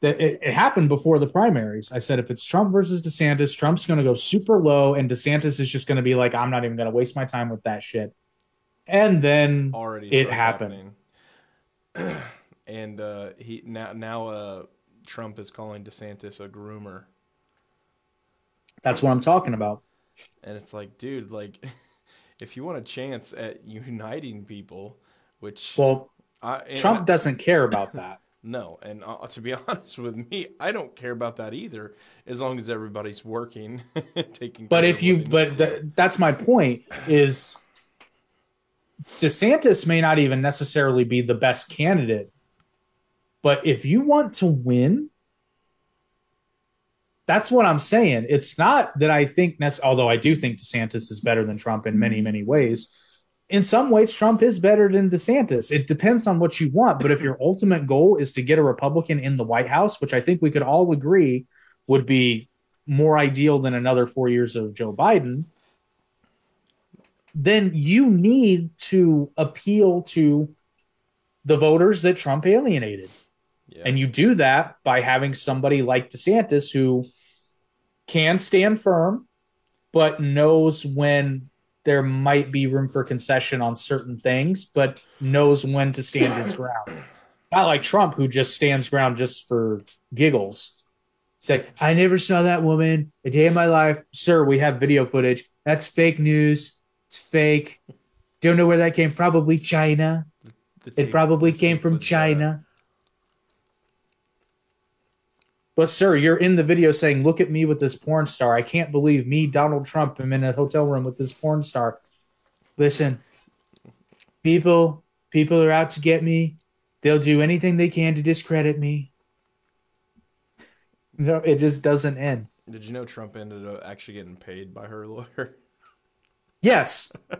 that it, it happened before the primaries. I said if it's Trump versus DeSantis, Trump's going to go super low, and DeSantis is just going to be like, I'm not even going to waste my time with that shit. And then already It happened. and uh, he now now uh, Trump is calling DeSantis a groomer, that's what I'm talking about. and it's like, dude, like, if you want a chance at uniting people, which Well, I, Trump I- doesn't care about that. no, and uh, to be honest with me, I don't care about that either, as long as everybody's working, taking. But care if of you, but th- that's my point is DeSantis may not even necessarily be the best candidate, but if you want to win, that's what I'm saying. It's not that I think, although I do think DeSantis is better than Trump in many, many ways. In some ways, Trump is better than DeSantis. It depends on what you want. But if your ultimate goal is to get a Republican in the White House, which I think we could all agree would be more ideal than another four years of Joe Biden, then you need to appeal to the voters that Trump alienated. yeah. And you do that by having somebody like DeSantis who can stand firm, but knows when there might be room for concession on certain things, but knows when to stand his ground. Not like Trump, who just stands ground just for giggles. It's like, I never saw that woman a day in my life. Sir, we have video footage. That's fake news. It's fake. Don't know where that came. Probably China. It probably came from uh, China. But sir, you're in the video saying, "Look at me with this porn star. I can't believe me, Donald Trump, am in a hotel room with this porn star." Listen, people, people are out to get me. They'll do anything they can to discredit me. No, it just doesn't end. Did you know Trump ended up actually getting paid by her lawyer? Yes,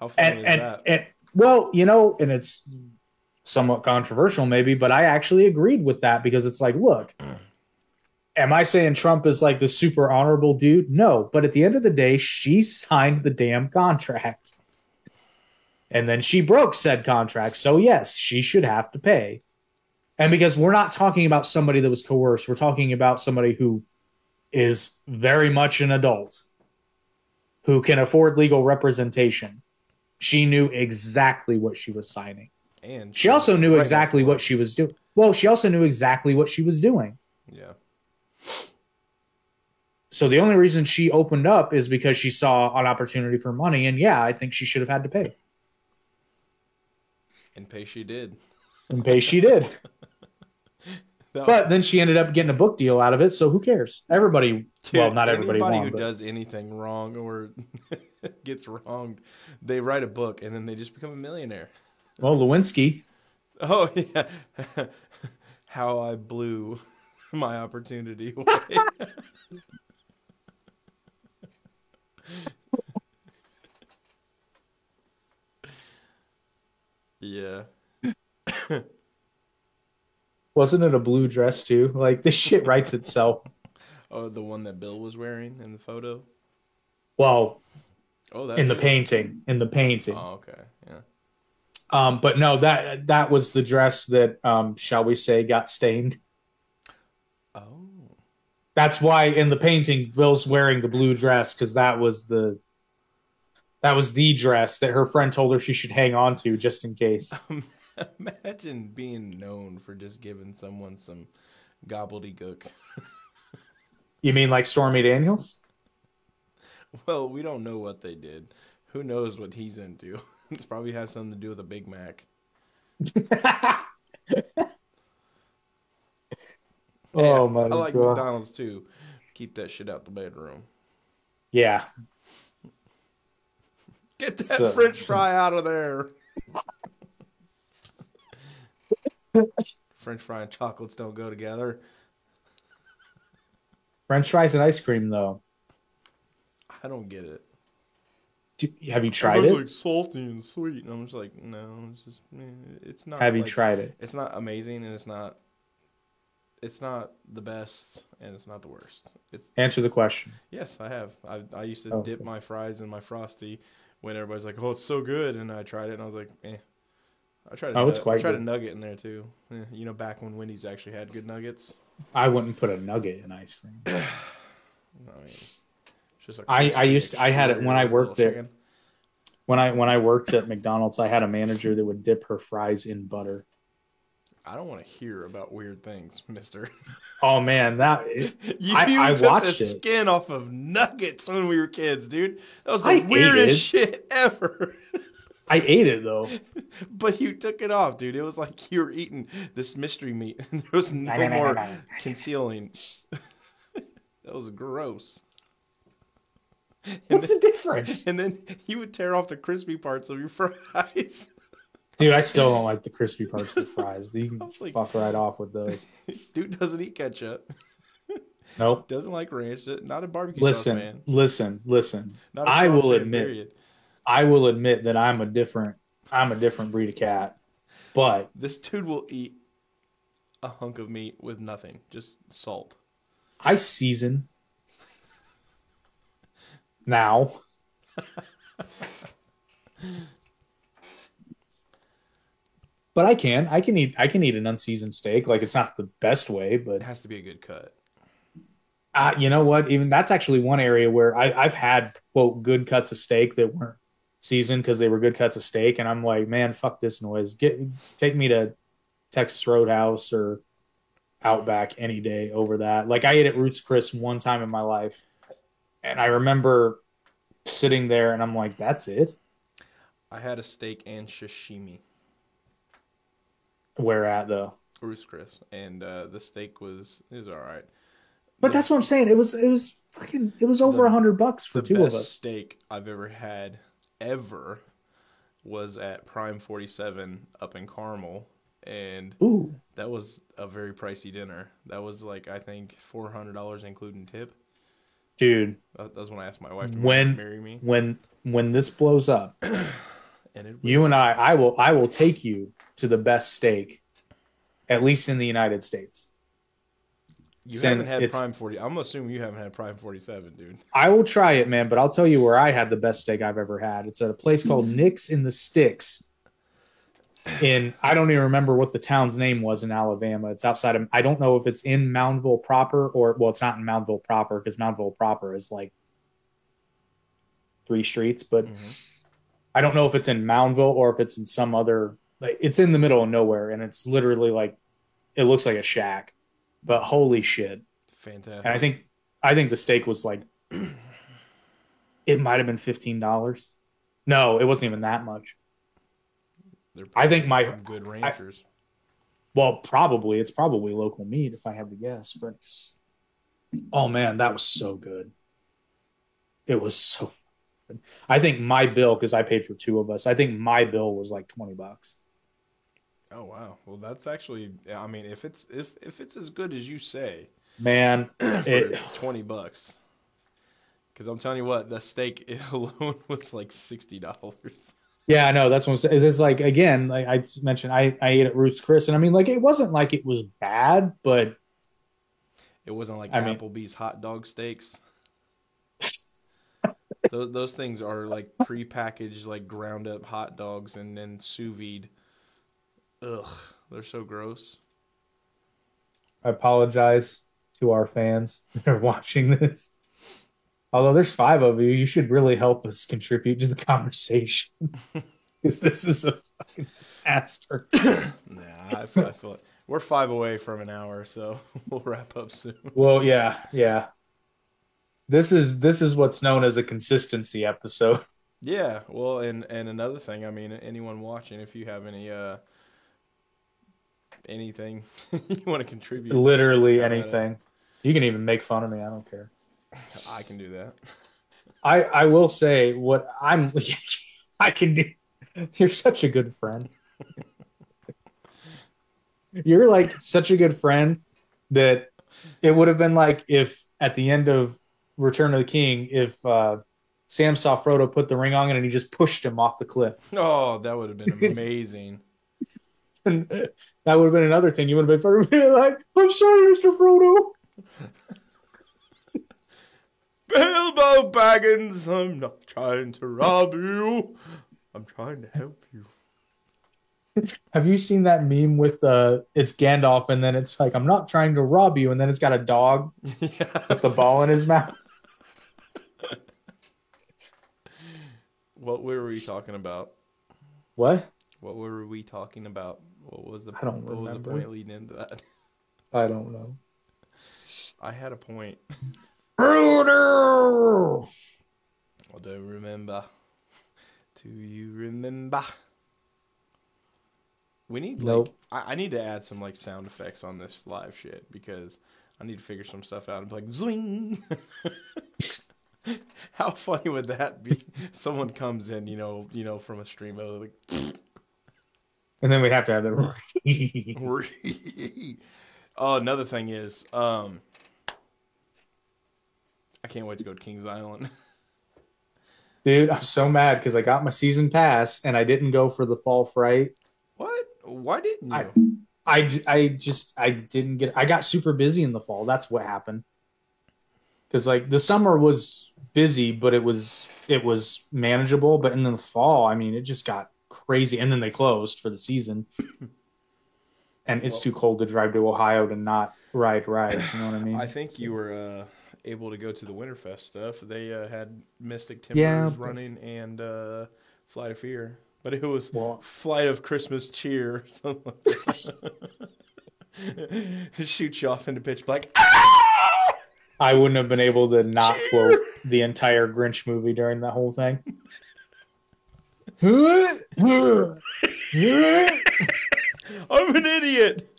How funny and is and, that? and well, you know, and it's somewhat controversial maybe, but I actually agreed with that because it's like, look, mm. am I saying Trump is like the super honorable dude? No, but at the end of the day, she signed the damn contract. And then she broke said contract. So yes, she should have to pay. And because we're not talking about somebody that was coerced, we're talking about somebody who is very much an adult who can afford legal representation. She knew exactly what she was signing. And She also knew right exactly what she was doing. Well, she also knew exactly what she was doing. Yeah. So the only reason she opened up is because she saw an opportunity for money. And yeah, I think she should have had to pay. And pay she did. And pay she did. But then she ended up getting a book deal out of it. So who cares? Everybody, well, not everybody Anybody won. who but- does anything wrong or gets wronged, they write a book and then they just become a millionaire. Well, Lewinsky, Oh yeah, how I blew my opportunity away. yeah. Wasn't it a blue dress too? Like this shit writes itself. Oh, the one that Bill was wearing in the photo. Well, Oh, that in the painting, in the painting. Oh, okay. Yeah. Um, but no, that that was the dress that, um, shall we say, got stained. Oh. That's why in the painting, Bill's wearing the blue dress because that was the that was the dress that her friend told her she should hang on to just in case. Imagine being known for just giving someone some gobbledygook. You mean like Stormy Daniels? Well, we don't know what they did. Who knows what he's into? it's probably has something to do with a Big Mac. oh my I like god! McDonald's too. Keep that shit out the bedroom. Yeah, Get that So- French fry out of there. French fry and chocolates don't go together. French fries and ice cream though. I don't get it. Do, have you tried Everyone's it? like salty and sweet, and I'm just like, no, it's just, eh, it's not. Have you like- tried it? It's not amazing, and it's not. It's not the best, and it's not the worst. It's Answer the question. yes, I have. I I used to Oh. dip my fries in my frosty when everybody's like, "Oh, it's so good," and I tried it, and I was like, "Eh." I tried. A Oh, it's nug- quite I tried good. a nugget in there too. Eh, you know, back when Wendy's actually had good nuggets. I wouldn't put a nugget in ice cream. I mean, it's just I- I used to- I had it when I worked there. chicken. When I when I worked at McDonald's, I had a manager that would dip her fries in butter. I don't want to hear about weird things, Mister. Oh man, that You I- I took watched the it. skin off of nuggets when we were kids, dude. That was the I weirdest shit ever. I ate it though. but you took it off, dude. It was like you were eating this mystery meat, and there was no more concealing. that was gross. And What's then, the difference, and then you would tear off the crispy parts of your fries. dude? I still don't like the crispy parts of the fries. You can like- fuck right off with those. Dude doesn't eat ketchup. Nope. Doesn't like ranch. Not a barbecue Listen, sauce man. listen, listen. Not a I sauce will fan, admit- period. I will admit that I'm a different I'm a different breed of cat. But This dude will eat a hunk of meat with nothing, just salt. I season now. but I can. I can eat I can eat an unseasoned steak. Like it's not the best way, but It has to be a good cut. uh, you know what? Even that's actually one area where I, I've had quote good cuts of steak that weren't seasoned because they were good cuts of steak, and I'm like, man, fuck this noise. Get take me to Texas Roadhouse or Outback any day over that. Like I ate at Ruth's Chris one time in my life, and I remember sitting there and I'm like, that's it. I had a steak and sashimi, Where at though? Ruth's Chris, and uh, the steak was it was all right. But The- that's what I'm saying. It was it was fucking it was over a hundred bucks for two of them. The best us. steak I've ever had ever was at Prime 47 up in Carmel, and Ooh, that was a very pricey dinner. That was like I think four hundred dollars including tip. Dude. That, that when I asked my wife to When- marry me, When when this blows up, and it you and I, I will I will take you to the best steak, at least in the United States. you Sen- haven't had Prime 40. I'm assuming you haven't had Prime 47, dude. I will try it, man, but I'll tell you where I had the best steak I've ever had. It's at a place called Nick's in the Sticks. In I don't even remember what the town's name was in Alabama. It's outside of I don't know if it's in Moundville proper or well, it's not in Moundville proper because Moundville proper is like three streets, but Mhm. I don't know if it's in Moundville or if it's in some other like it's in the middle of nowhere and it's literally like it looks like a shack. But holy shit. Fantastic. And I think I think the steak was like it might have been fifteen dollars. No, it wasn't even that much. They're I think my- good ranchers. Well, probably it's probably local meat if I had to guess, but oh man, that was so good. It was so good. I think my bill because I paid for two of us. I think my bill was like twenty bucks. Oh wow. Well, that's actually. I mean, if it's if if it's as good as you say, Man, for it, twenty bucks. Because I'm telling you what, the steak alone was like sixty dollars. Yeah, I know. That's what I'm saying. It's like again, like I mentioned, I I ate at Ruth's Chris, and I mean, like it wasn't like it was bad, but It wasn't like I mean- Applebee's hot dog steaks. those, those things are like pre-packaged, like ground up hot dogs and then sous vide. Ugh, they're so gross. I apologize to our fans that are watching this. Although there's five of you, you should really help us contribute to the conversation because this is a fucking disaster. Nah, I feel, I feel it. We're five away from an hour, so we'll wrap up soon. Well, yeah, yeah. This is this is what's known as a consistency episode. Yeah, well, and and another thing, I mean, anyone watching, if you have any uh anything you want to contribute, Literally anything. You can even make fun of me. I don't care. I can do that. I I will say what I'm. I can do. You're such a good friend. You're like such a good friend that it would have been like if at the end of Return of the King, if uh, Sam saw Frodo put the ring on it and he just pushed him off the cliff. Oh, that would have been amazing. And that would have been another thing. You would have been like, I'm sorry, Mr. Frodo. Bilbo Baggins, I'm not trying to rob you. I'm trying to help you. Have you seen that meme with uh it's Gandalf and then it's like I'm not trying to rob you and then it's got a dog yeah. with the ball in his mouth? What were we talking about? What? What were we talking about? What was the I don't what was the point leading into that? I don't know. I had a point. Frodo! I don't remember. Do you remember? We need like Nope. I, I need to add some like sound effects on this live shit because I need to figure some stuff out and be like zwing. How funny would that be? Someone comes in, you know, you know, from a stream of like And then we have to have the roar. Oh, another thing is, um I can't wait to go to Kings Island. Dude, I'm so mad because I got my season pass and I didn't go for the fall fright. What? Why didn't you? I- I, I just I didn't get I got super busy in the fall. That's what happened. Cuz like the summer was busy, but it was it was manageable, but in the fall, I mean, it just got crazy and then they closed for the season. And it's Well- too cold to drive to Ohio to not ride rides, you know what I mean? I think you were uh, able to go to the Winterfest stuff. They uh, had Mystic Timbers Yeah, running and uh, Flight of Fear, but it was Well- Flight of Christmas Cheer. something like. Shoot you off into pitch black. Ah! I wouldn't have been able to not Cheer! quote the entire Grinch movie during that whole thing. I'm an idiot.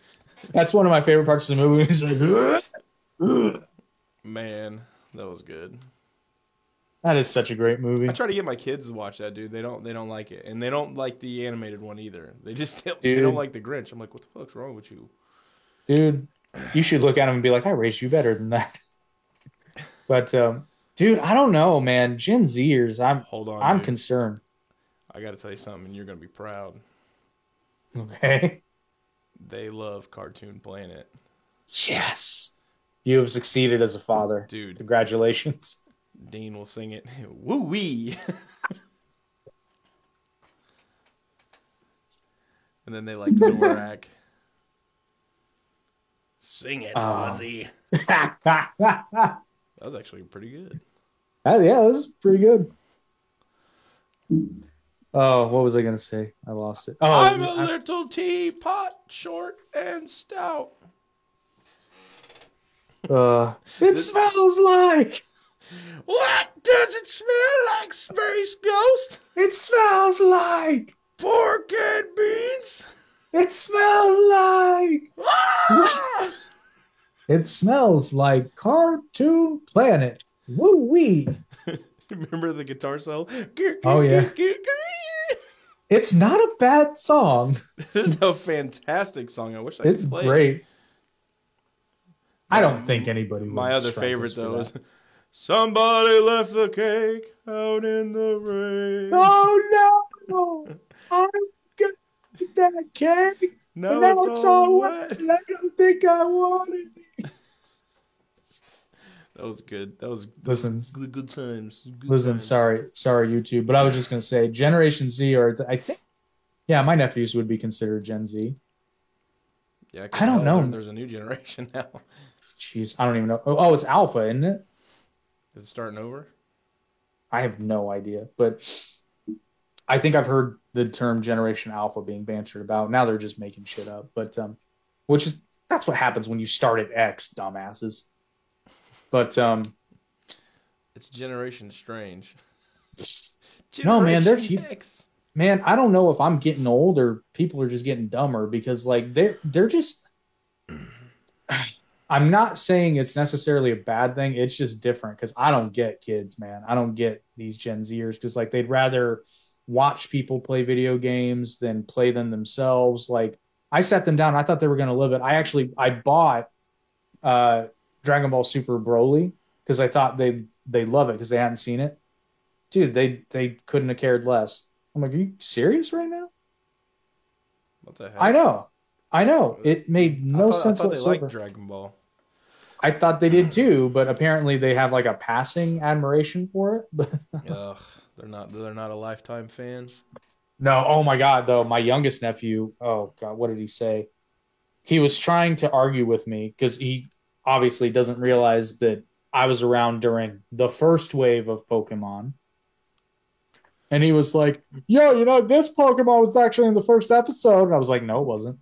That's one of my favorite parts of the movie. It's like, Man, that was good. that is such a great movie. I try to get my kids to watch that, dude. They don't. They don't like it, and they don't like the animated one either. They just they Dude. don't like the Grinch. I'm like, what the fuck's wrong with you? Dude, you should look at him and be like, I raised you better than that. But um, dude, I don't know, man. Gen Zers, I'm Hold on. I'm dude. concerned. I got to tell you something, and you're gonna be proud. Okay. They love Cartoon Planet, Yes. You have succeeded as a father. dude. Congratulations. Dean will sing it. Woo wee. and then they like Zorak. Sing it, Ah. Ozzy. That was actually pretty good. Yeah, that was pretty good. Oh, what was I gonna say? I lost it. Oh, I'm a I- little teapot, short and stout. Uh, it smells like. What does it smell like, Space Ghost? It smells like. Pork and beans? It smells like. Ah! It smells like Cartoon Planet. Woo wee. Remember the guitar solo? Oh, yeah. It's not a bad song. It's a fantastic song. I wish I It's could play. it. great. I don't think anybody. My other favorite though is somebody left the cake out in the rain. Oh no! I got that cake, but now it's, all wet. and I don't think I want it. That was good. That was Listen, good, good times. Good listen. times. Sorry, sorry, YouTube. But I was just gonna say, Generation Z, or I think, yeah, my nephews would be considered Gen Z. Yeah, I don't know. There's a new generation now. Jeez, I don't even know. Oh, oh, it's Alpha, isn't it? Is it starting over? I have no idea, but I think I've heard the term Generation Alpha being bantered about. Now they're just making shit up, but um, which is that's what happens when you start at X, dumbasses. But um, It's Generation Strange. No, man, they're X. man, I don't know if I'm getting old or people are just getting dumber because like they're they're just. I'm not saying it's necessarily a bad thing. It's just different because I don't get kids, man. I don't get these Gen Zers because like they'd rather watch people play video games than play them themselves. Like I sat them down. I thought they were going to live it. I actually I bought uh, Dragon Ball Super Broly because I thought they they love it because they hadn't seen it. Dude, they they couldn't have cared less. I'm like, are you serious right now? What the heck? I know, I know. It made I no thought, sense I thought they whatsoever. liked Dragon Ball. I thought they did too, but apparently they have like a passing admiration for it. Ugh, they're not. They're not a lifetime fan. no, oh my god, though my youngest nephew. Oh god, what did he say? He was trying to argue with me because he obviously doesn't realize that I was around during the first wave of Pokemon. And he was like, "Yo, you know this Pokemon was actually in the first episode." And I was like, "No, it wasn't."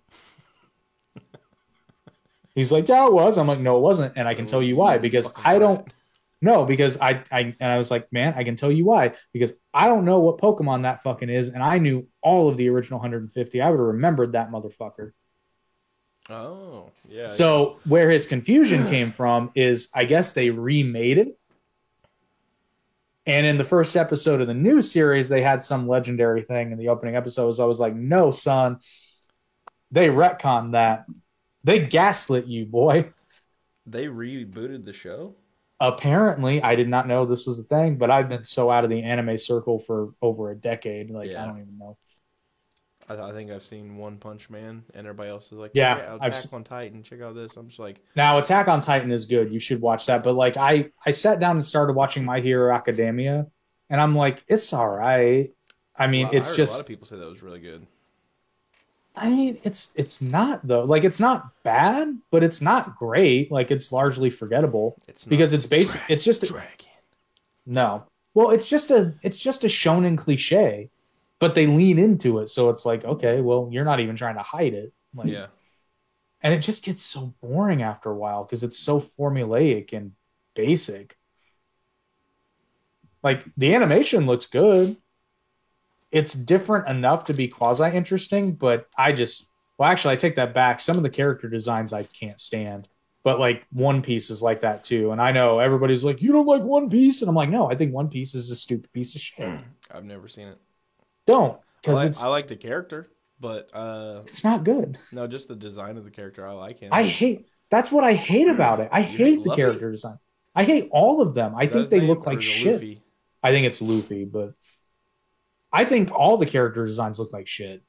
He's like, "Yeah, it was." I'm like, "No, it wasn't," and I can tell you why because I don't. rat. No, because I, I and I was like, man, I can tell you why. Because I don't know what Pokemon that fucking is, and I knew all of the original 150. I would have remembered that motherfucker. Oh, yeah. So where his confusion came from is, I guess they remade it, and in the first episode of the new series, they had some legendary thing in the opening episodes. I was like, no, son, they retconned that. They gaslit you, boy. they rebooted the show. apparently i did not know this was a thing but i've been so out of the anime circle for over a decade like i don't even know I, I think I've seen One Punch Man, and everybody else is like, Yeah, out I've Attack on Titan. Check out this. I'm just like, now attack on titan is good you should watch that but like i i sat down and started watching my hero academia and i'm like it's all right i mean well, I it's heard a just lot of people say that was really good. I mean it's it's not though like it's not bad but it's not great like it's largely forgettable It's because it's basic it's just a, Dragon. No. Well, it's just a it's just a shonen cliche, but they lean into it, so it's like, okay, well, you're not even trying to hide it. Like, Yeah, And it just gets so boring after a while because it's so formulaic and basic. Like the animation looks good. It's different enough to be quasi interesting, but I just well, actually, I take that back. Some of the character designs I can't stand. But like One Piece is like that too. And I know everybody's like, you don't like One Piece? And I'm like, no, I think One Piece is a stupid piece of shit. I've never seen it. Don't. I Because like, it's I like the character, but uh, it's not good. no, just the design of the character. I like him. I hate that's what I hate about it. I hate, the character design. I hate all of them. I think they look like shit. Luffy? I think it's Luffy, but I think all the character designs look like shit.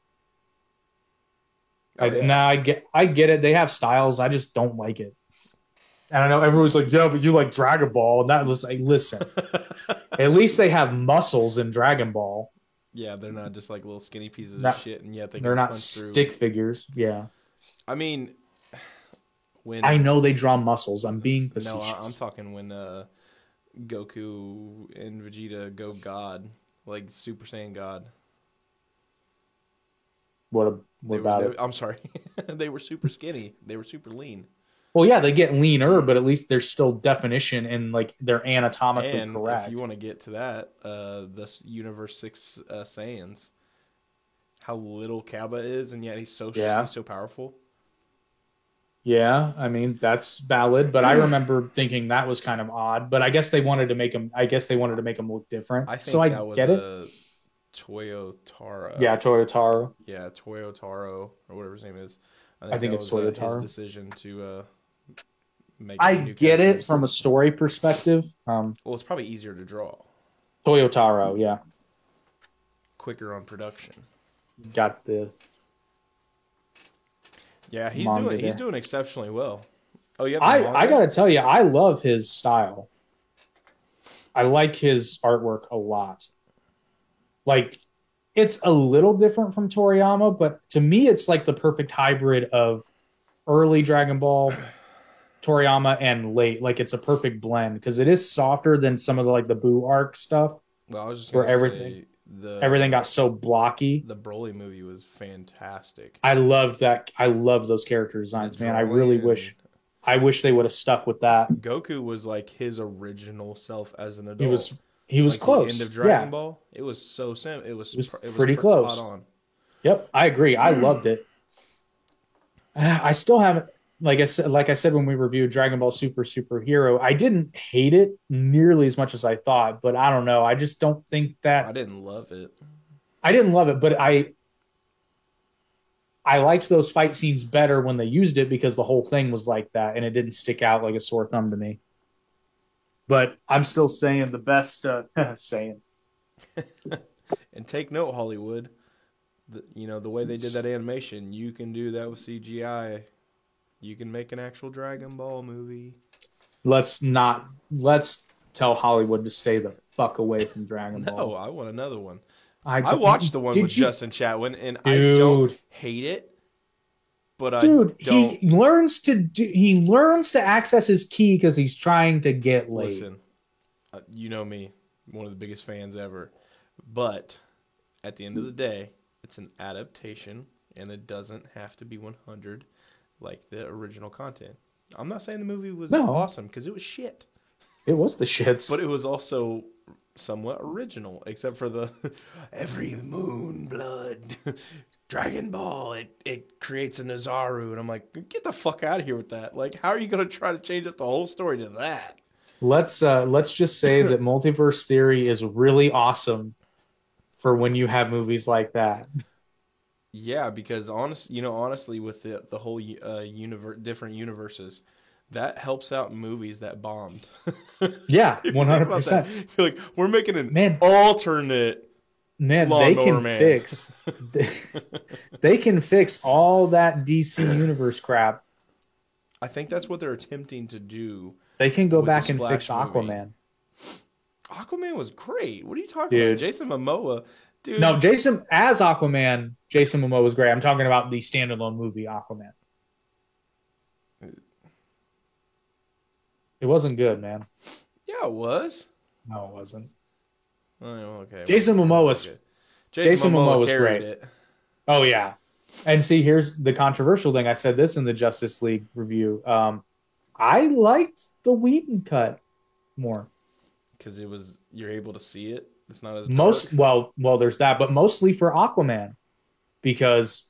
Oh, I, yeah. Now I get I get it. They have styles. I just don't like it. And I know everyone's like, yeah, but you like Dragon Ball. And that was like, listen, at least they have muscles in Dragon Ball. yeah, they're not just like little skinny pieces Not- of shit, and yet they They're not punch through. stick figures. Yeah. I mean, when I know they draw muscles. I'm being facetious. No, I'm talking when uh, Goku and Vegeta go God, like Super Saiyan God. what a, what were- about they- it? I'm sorry, they were super skinny. They were super lean. Well, yeah, they get leaner, but at least there's still definition and like they're anatomically and correct. if you want to get to that, uh, this Universe Six uh, Saiyans, how little Cabba is, and yet he's so Yeah. he's so powerful. Yeah, I mean that's valid, but I remember thinking that was kind of odd. But I guess they wanted to make him. I guess they wanted to make him look different. I think so I that was get it. Toyotaro. Yeah, Toyotaro. Yeah, Toyotaro or whatever his name is. I think that it's was, uh, Toyotaro. his decision to uh, make. I get it from a story perspective. Um, Well, it's probably easier to draw, Toyotaro, yeah, quicker on production. got the Yeah, he's Manga doing he's there. doing exceptionally well. Oh, yeah. I I gotta tell you, I love his style. I like his artwork a lot. Like, it's a little different from Toriyama, but to me, it's like the perfect hybrid of early Dragon Ball, Toriyama, and late. Like, it's a perfect blend because it is softer than some of the like the Boo arc stuff. Well, I was just where everything- say the Everything got so blocky. the Broly movie was fantastic. I loved that. I love those character designs, man. I really and wish. I wish they would have stuck with that. Goku was like his original self as an adult. He was he was Like, the close. end of Dragon yeah. Ball. It was so sim. It was It was pr- pretty pr- close. Spot on. Yep, I agree. I loved it. Uh, I still haven't, like I said, like I said when we reviewed Dragon Ball Super Superhero, I didn't hate it nearly as much as I thought. But I don't know. I just don't think that I didn't love it. I didn't love it, but I I liked those fight scenes better when they used it because the whole thing was like that and it didn't stick out like a sore thumb to me. But I'm still saying the best. Uh, saying And take note, Hollywood. The, you know the way they did that animation. You can do that with CGI. You can make an actual Dragon Ball movie. let's not let's tell Hollywood to stay the fuck away from Dragon Ball. No, I want another one. I, I watched the one with you- Justin Chatwin, and I don't hate it. But I dude, he learns to do. He learns to access his ki because he's trying to get laid. listen. Uh, you know me, one of the biggest fans ever. But at the end of the day, it's an adaptation, and it doesn't have to be 100 like the original content. I'm not saying the movie was No. awesome because it was shit, It was the shits. but it was also somewhat original, except for the every moon blood Dragon Ball. It it creates an Oozaru, and I'm like, get the fuck out of here with that. Like, how are you gonna try to change up the whole story to that? let's uh let's just say that multiverse theory is really awesome for when you have movies like that. Yeah, because honest, you know, honestly, with the the whole uh, universe, different universes, that helps out movies that bombed. Yeah, one hundred percent. like, we're making an Man, alternate. man, they can Man. fix. they can fix all that DC universe crap. I think that's what they're attempting to do. They can go back and fix movie. Aquaman. Aquaman was great. What are you talking Dude. about? Jason Momoa, dude. No, Jason as Aquaman, Jason Momoa was great. I'm talking about the standalone movie Aquaman. It wasn't good, man. yeah, it was. No, it wasn't. Oh, okay. Jason Momoa was- good. Jason Momoa was great. it. Oh yeah. And see, here's the controversial thing. I said this in the Justice League review. Um, I liked the Whedon cut more. because it was you're able to see it. It's not as Most dark. well, well, there's that, but mostly for Aquaman, because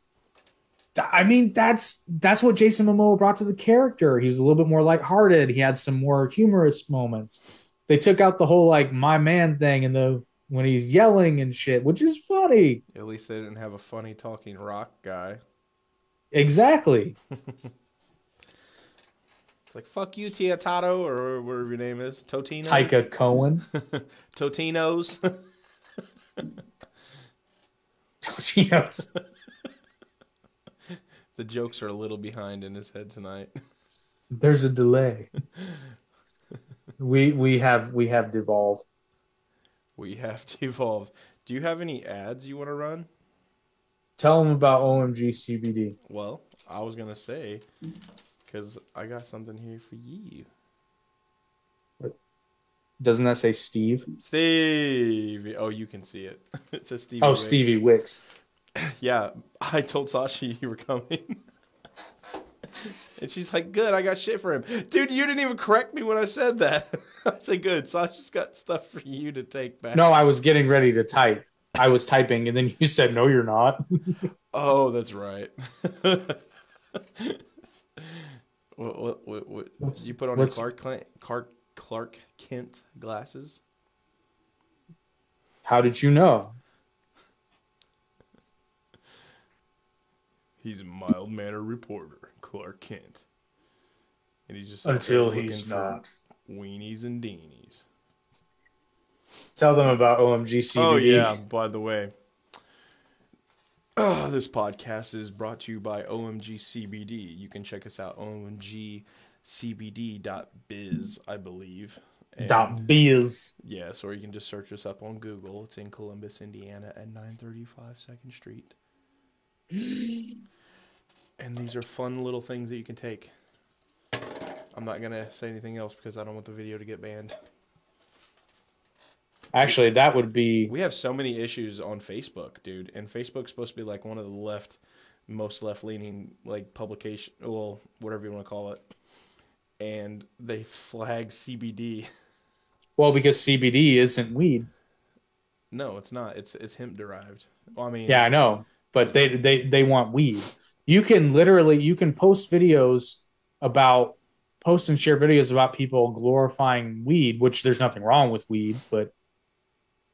I mean that's that's what Jason Momoa brought to the character. He was a little bit more lighthearted. He had some more humorous moments. They took out the whole like my man thing and the when he's yelling and shit, which is funny. At least they didn't have a funny talking rock guy. Exactly. It's like fuck you, Tiatato, or whatever your name is, Totino. Taika Cohen. Totinos. Totinos. the jokes are a little behind in his head tonight. There's a delay. we we have we have devolved. We have to evolve. Do you have any ads you want to run? Tell them about OMG CBD. Well, I was gonna say, because I got something here for you, Doesn't that say Steve? Stevie. Oh, you can see it. it says Stevie. Oh, Wix. Stevie Wix. Yeah, I told Sasha you were coming. And she's like, good, I got shit for him. Dude, you didn't even correct me when I said that. I said, good, Sasha's got stuff for you to take back. No, I was getting ready to type. I was typing, and then you said, "No, you're not." Oh, that's right. What, what, what, what you put on your Clark, Clint, Clark, Clark Kent glasses? How did you know? He's a mild mannered reporter, Clark Kent. And he's just until he's not weenies and deenies. Tell them about OMG CBD. Oh yeah, by the way, uh, this podcast is brought to you by OMG CBD. You can check us out omgcbd.biz, I believe. And- Dot biz. Yes, or you can just search us up on Google. It's in Columbus, Indiana at 935 Second Street. And these are fun little things that you can take. I'm not going to say anything else because I don't want the video to get banned. Actually, that would be We have so many issues on Facebook, dude. And Facebook's supposed to be like one of the left, most left leaning, like publication, well, whatever you want to call it. And they flag CBD. well because CBD isn't weed. No, it's not. It's it's hemp derived. Well, I mean, Yeah, I know, but they they they want weed. You can literally you can post videos about post and share videos about people glorifying weed, which there's nothing wrong with weed, but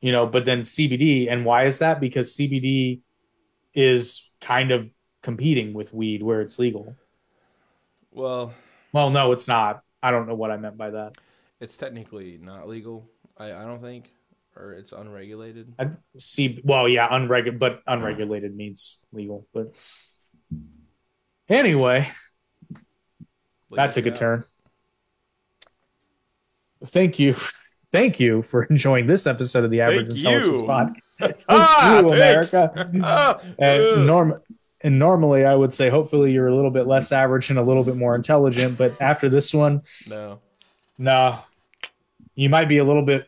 you know, but then CBD and why is that? Because CBD is kind of competing with weed where it's legal. Well, Well, no, it's not. I don't know what I meant by that. It's technically not legal. I, I don't think, or it's unregulated. I see. Well, yeah, unregu- but unregulated means legal. But anyway, that took a turn. Thank you, thank you for enjoying this episode of the Average Thank Intelligence you. Pod. Ah, you, thanks. America. Ah, And norm and normally I would say hopefully you're a little bit less average and a little bit more intelligent, but after this one, no. no, you might be a little bit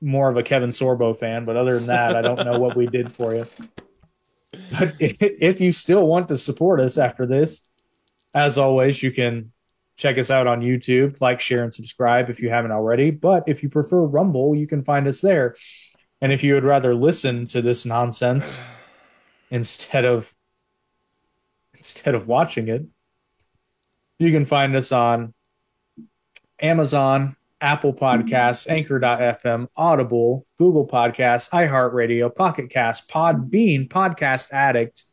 more of a Kevin Sorbo fan, but other than that, I don't know what we did for you. But i- if you still want to support us after this, as always, you can check us out on YouTube, like, share, and subscribe if you haven't already. But if you prefer Rumble, you can find us there. And if you would rather listen to this nonsense instead of instead of watching it, you can find us on Amazon, Apple Podcasts, Anchor.fm, Audible, Google Podcasts, iHeartRadio, Pocket Cast, Podbean, Podcast Addict,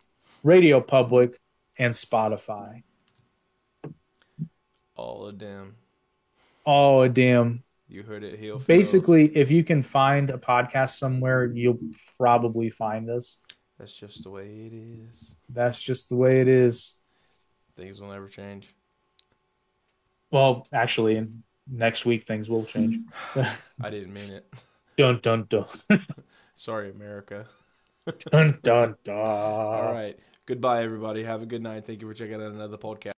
Radio Public, and Spotify. All of them. Oh, damn. You heard it, heel. Basically, if you can find a podcast somewhere, you'll probably find us. that's just the way it is. That's just the way it is. Things will never change. Well, actually, in next week things will change. I didn't mean it. dun dun dun Sorry, America. dun dun dun. All right. Goodbye, everybody. Have a good night. Thank you for checking out another podcast.